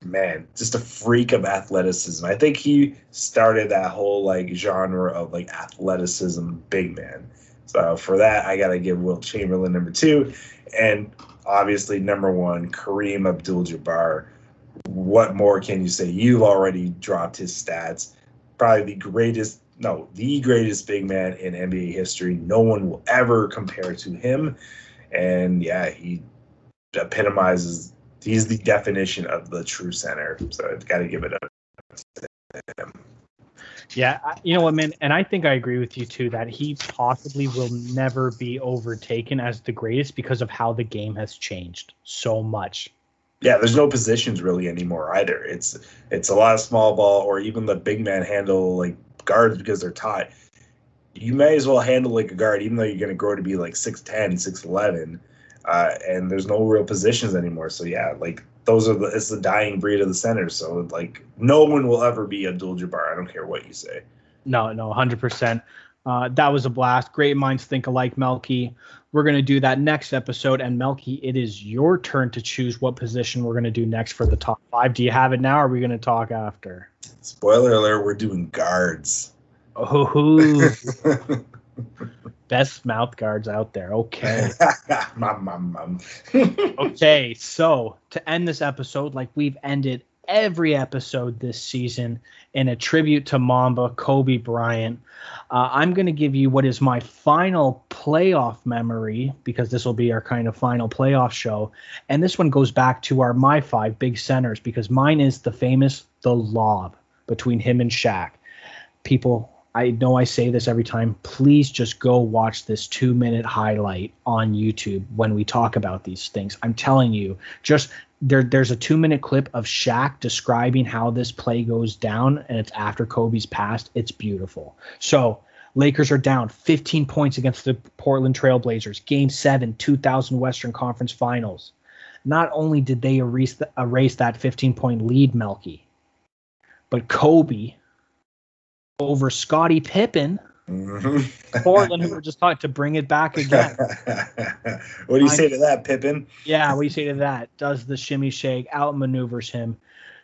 man, just a freak of athleticism. I think he started that whole like genre of like athleticism big man. So for that, I gotta give Wilt Chamberlain number two, and obviously number one, Kareem Abdul-Jabbar. What more can you say? You've already dropped his stats. Probably the greatest, no, the greatest big man in NBA history. No one will ever compare to him. And yeah, he epitomizes he's the definition of the true center. So I've got to give it up to him. Yeah, you know what, man, and I think I agree with you too that he possibly will never be overtaken as the greatest because of how the game has changed so much. Yeah, there's no positions really anymore either. It's it's a lot of small ball or even the big man handle like guards because they're taught. You may as well handle like a guard, even though you're going to grow to be like 6'10, 6'11 uh, and there's no real positions anymore. So yeah, like those are the it's the dying breed of the center. So like no one will ever be Abdul Jabbar. I don't care what you say. No, no, hundred uh, percent. That was a blast. Great minds think alike, Melky. We're gonna do that next episode, and Melky, it is your turn to choose what position we're gonna do next for the top five. Do you have it now? or Are we gonna talk after? Spoiler alert: We're doing guards. Oh. best mouth guards out there. Okay. mom, mom, mom. okay, so to end this episode, like we've ended every episode this season in a tribute to Mamba, Kobe Bryant, uh, I'm going to give you what is my final playoff memory because this will be our kind of final playoff show. And this one goes back to our My Five big centers because mine is the famous The Lob between him and Shaq. People I know I say this every time. Please just go watch this two minute highlight on YouTube when we talk about these things. I'm telling you, just there, there's a two minute clip of Shaq describing how this play goes down, and it's after Kobe's passed. It's beautiful. So, Lakers are down 15 points against the Portland Trailblazers, game seven, 2000 Western Conference Finals. Not only did they erase, the, erase that 15 point lead, Melky, but Kobe over Scottie Pippen. Mm-hmm. Portland, who were just talking to bring it back again. what do you say to that, Pippen? Yeah, what do you say to that? Does the shimmy shake, outmaneuvers him.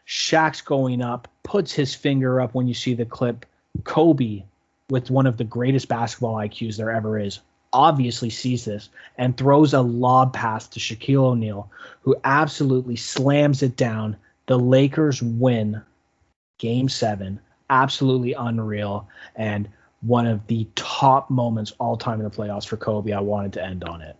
Shaq's going up, puts his finger up when you see the clip. Kobe, with one of the greatest basketball IQs there ever is, obviously sees this and throws a lob pass to Shaquille O'Neal, who absolutely slams it down. The Lakers win game seven absolutely unreal and one of the top moments all time in the playoffs for Kobe. I wanted to end on it.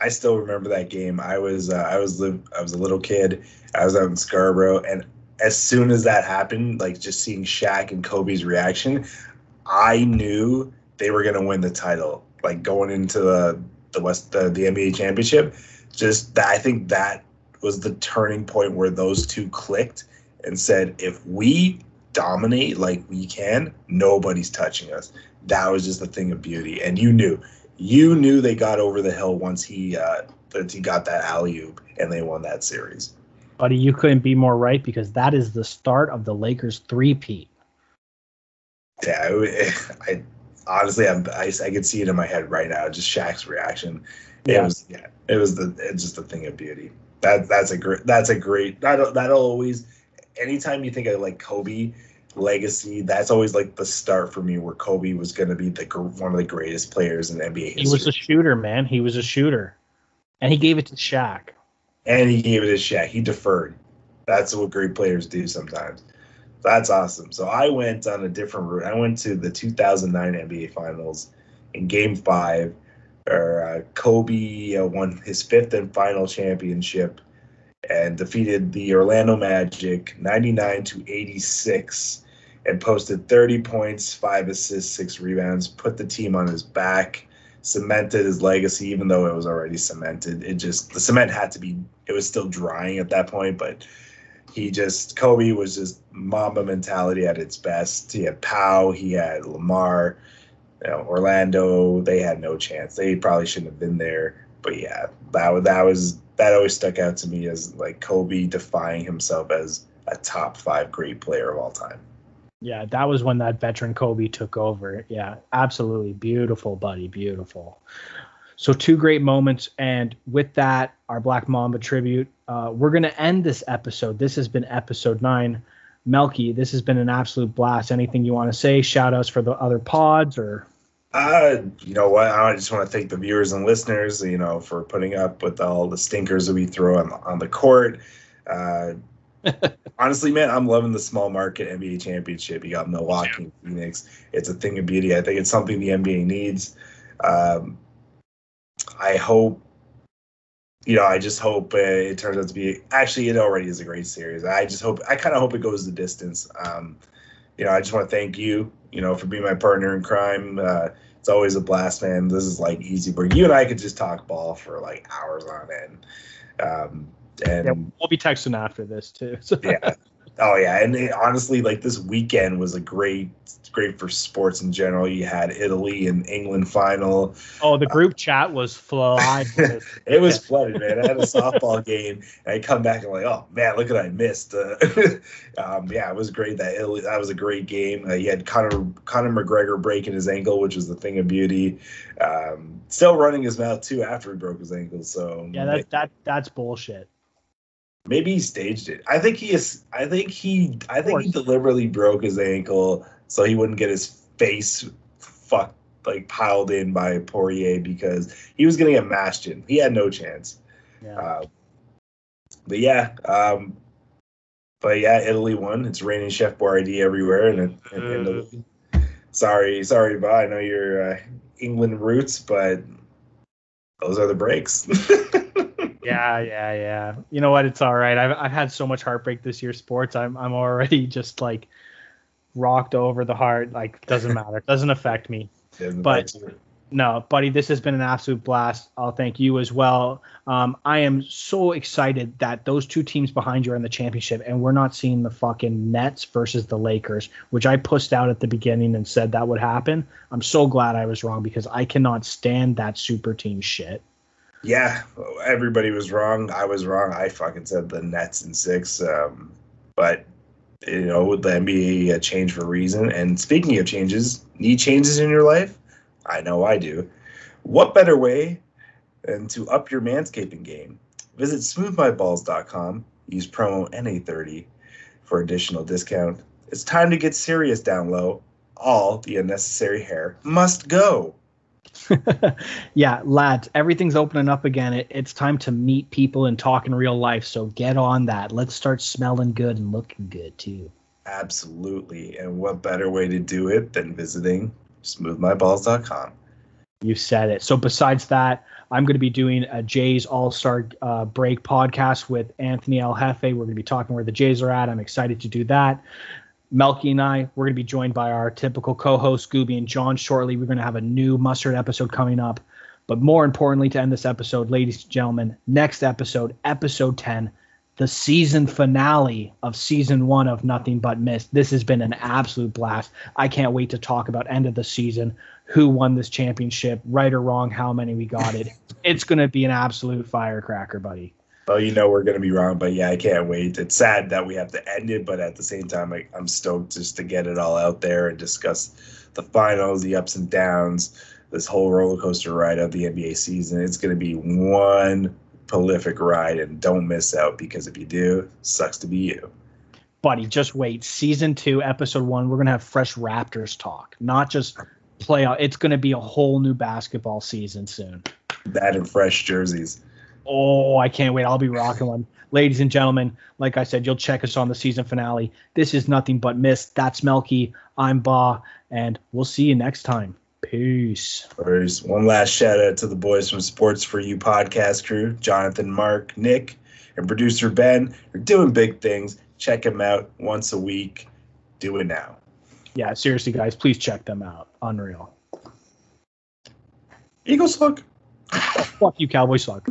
I still remember that game. I was uh, I was li- I was a little kid. I was out in Scarborough, and as soon as that happened, like just seeing Shaq and Kobe's reaction, I knew they were going to win the title. Like going into the the West the, the NBA championship, just that I think that was the turning point where those two clicked and said, if we dominate like we can, nobody's touching us. That was just a thing of beauty. And you knew, you knew they got over the hill once he uh that he got that alley oop and they won that series. Buddy, you couldn't be more right because that is the start of the Lakers three-peat. Yeah, I, I honestly, I'm, I, I could see it in my head right now. Just Shaq's reaction. It yeah. was, yeah, it was the, it's just a thing of beauty. That that's a great, that's a great. That'll that'll always anytime you think of like Kobe legacy, that's always like the start for me where Kobe was going to be the one of the greatest players in NBA history. He was a shooter, man. He was a shooter, and he gave it to Shaq. And he gave it to Shaq. He deferred. That's what great players do sometimes. That's awesome. So I went on a different route. I went to the 2009 NBA Finals in Game Five, where uh, Kobe uh, won his fifth and final championship and defeated the Orlando Magic 99 to 86 and posted 30 points, 5 assists, 6 rebounds, put the team on his back, cemented his legacy even though it was already cemented. It just the cement had to be it was still drying at that point, but he just Kobe was just Mamba mentality at its best. He had Pau, he had Lamar, you know, Orlando, they had no chance. They probably shouldn't have been there. But yeah, that was that was that always stuck out to me as like Kobe defying himself as a top five great player of all time. Yeah, that was when that veteran Kobe took over. Yeah, absolutely beautiful, buddy, beautiful. So two great moments, and with that, our Black Mamba tribute. Uh, we're gonna end this episode. This has been episode nine. Melky, this has been an absolute blast. Anything you want to say? Shout outs for the other pods or uh, you know what? I just want to thank the viewers and listeners, you know, for putting up with all the stinkers that we throw on on the court. Uh, honestly, man, I'm loving the small market NBA championship. You got Milwaukee, yeah. Phoenix. It's a thing of beauty. I think it's something the NBA needs. Um, I hope, you know, I just hope uh, it turns out to be. Actually, it already is a great series. I just hope. I kind of hope it goes the distance. Um, you know, I just want to thank you, you know, for being my partner in crime. Uh, it's always a blast, man. This is like easy work. You and I could just talk ball for like hours on end. Um, and yeah, we'll be texting after this too. So. yeah. Oh yeah, and it, honestly, like this weekend was a great, great for sports in general. You had Italy and England final. Oh, the group uh, chat was flooded. it was flooded, man. I had a softball game, and I come back and I'm like, oh man, look what I missed. Uh, um, yeah, it was great. That Italy, that was a great game. Uh, you had Conor Conor McGregor breaking his ankle, which was the thing of beauty. Um, still running his mouth too after he broke his ankle. So yeah, that that that's bullshit. Maybe he staged it. I think he is. I think he. I think he deliberately broke his ankle so he wouldn't get his face fucked like piled in by Poirier because he was gonna get mashed in. He had no chance. Yeah. Uh, but yeah, um, but yeah, Italy won. It's raining Chef Boyardee everywhere, and, and, and uh, sorry, sorry, Bob. I know your uh, England roots, but those are the breaks. yeah, yeah, yeah. You know what? It's all right. I've I've had so much heartbreak this year, sports. I'm I'm already just like rocked over the heart. Like doesn't matter. doesn't affect me. but no, buddy, this has been an absolute blast. I'll thank you as well. Um, I am so excited that those two teams behind you are in the championship, and we're not seeing the fucking Nets versus the Lakers, which I pushed out at the beginning and said that would happen. I'm so glad I was wrong because I cannot stand that super team shit. Yeah, everybody was wrong. I was wrong. I fucking said the Nets in six. Um, but you know, would the NBA change for a reason. And speaking of changes, need changes in your life? I know I do. What better way than to up your manscaping game? Visit smoothmyballs.com. Use promo NA30 for additional discount. It's time to get serious down low. All the unnecessary hair must go. yeah, lads, everything's opening up again. It, it's time to meet people and talk in real life. So get on that. Let's start smelling good and looking good too. Absolutely. And what better way to do it than visiting smoothmyballs.com? You said it. So besides that, I'm going to be doing a Jays All Star uh, Break podcast with Anthony El Jefe. We're going to be talking where the Jays are at. I'm excited to do that. Melky and I, we're going to be joined by our typical co-host Gooby and John shortly. We're going to have a new mustard episode coming up. But more importantly, to end this episode, ladies and gentlemen, next episode, episode 10, the season finale of season one of Nothing But Mist. This has been an absolute blast. I can't wait to talk about end of the season, who won this championship, right or wrong, how many we got it. it's going to be an absolute firecracker, buddy. Well, you know we're going to be wrong, but yeah, I can't wait. It's sad that we have to end it, but at the same time, I, I'm stoked just to get it all out there and discuss the finals, the ups and downs, this whole roller coaster ride of the NBA season. It's going to be one prolific ride, and don't miss out because if you do, sucks to be you. Buddy, just wait. Season two, episode one, we're going to have fresh Raptors talk, not just playoff. It's going to be a whole new basketball season soon. That and fresh jerseys. Oh, I can't wait. I'll be rocking one. Ladies and gentlemen, like I said, you'll check us on the season finale. This is nothing but mist. That's Melky. I'm Ba, and we'll see you next time. Peace. Peace. One last shout out to the boys from Sports for You podcast crew, Jonathan, Mark, Nick, and producer Ben. They're doing big things. Check them out once a week. Do it now. Yeah, seriously, guys, please check them out. Unreal. Eagles suck. fuck you, Cowboys suck.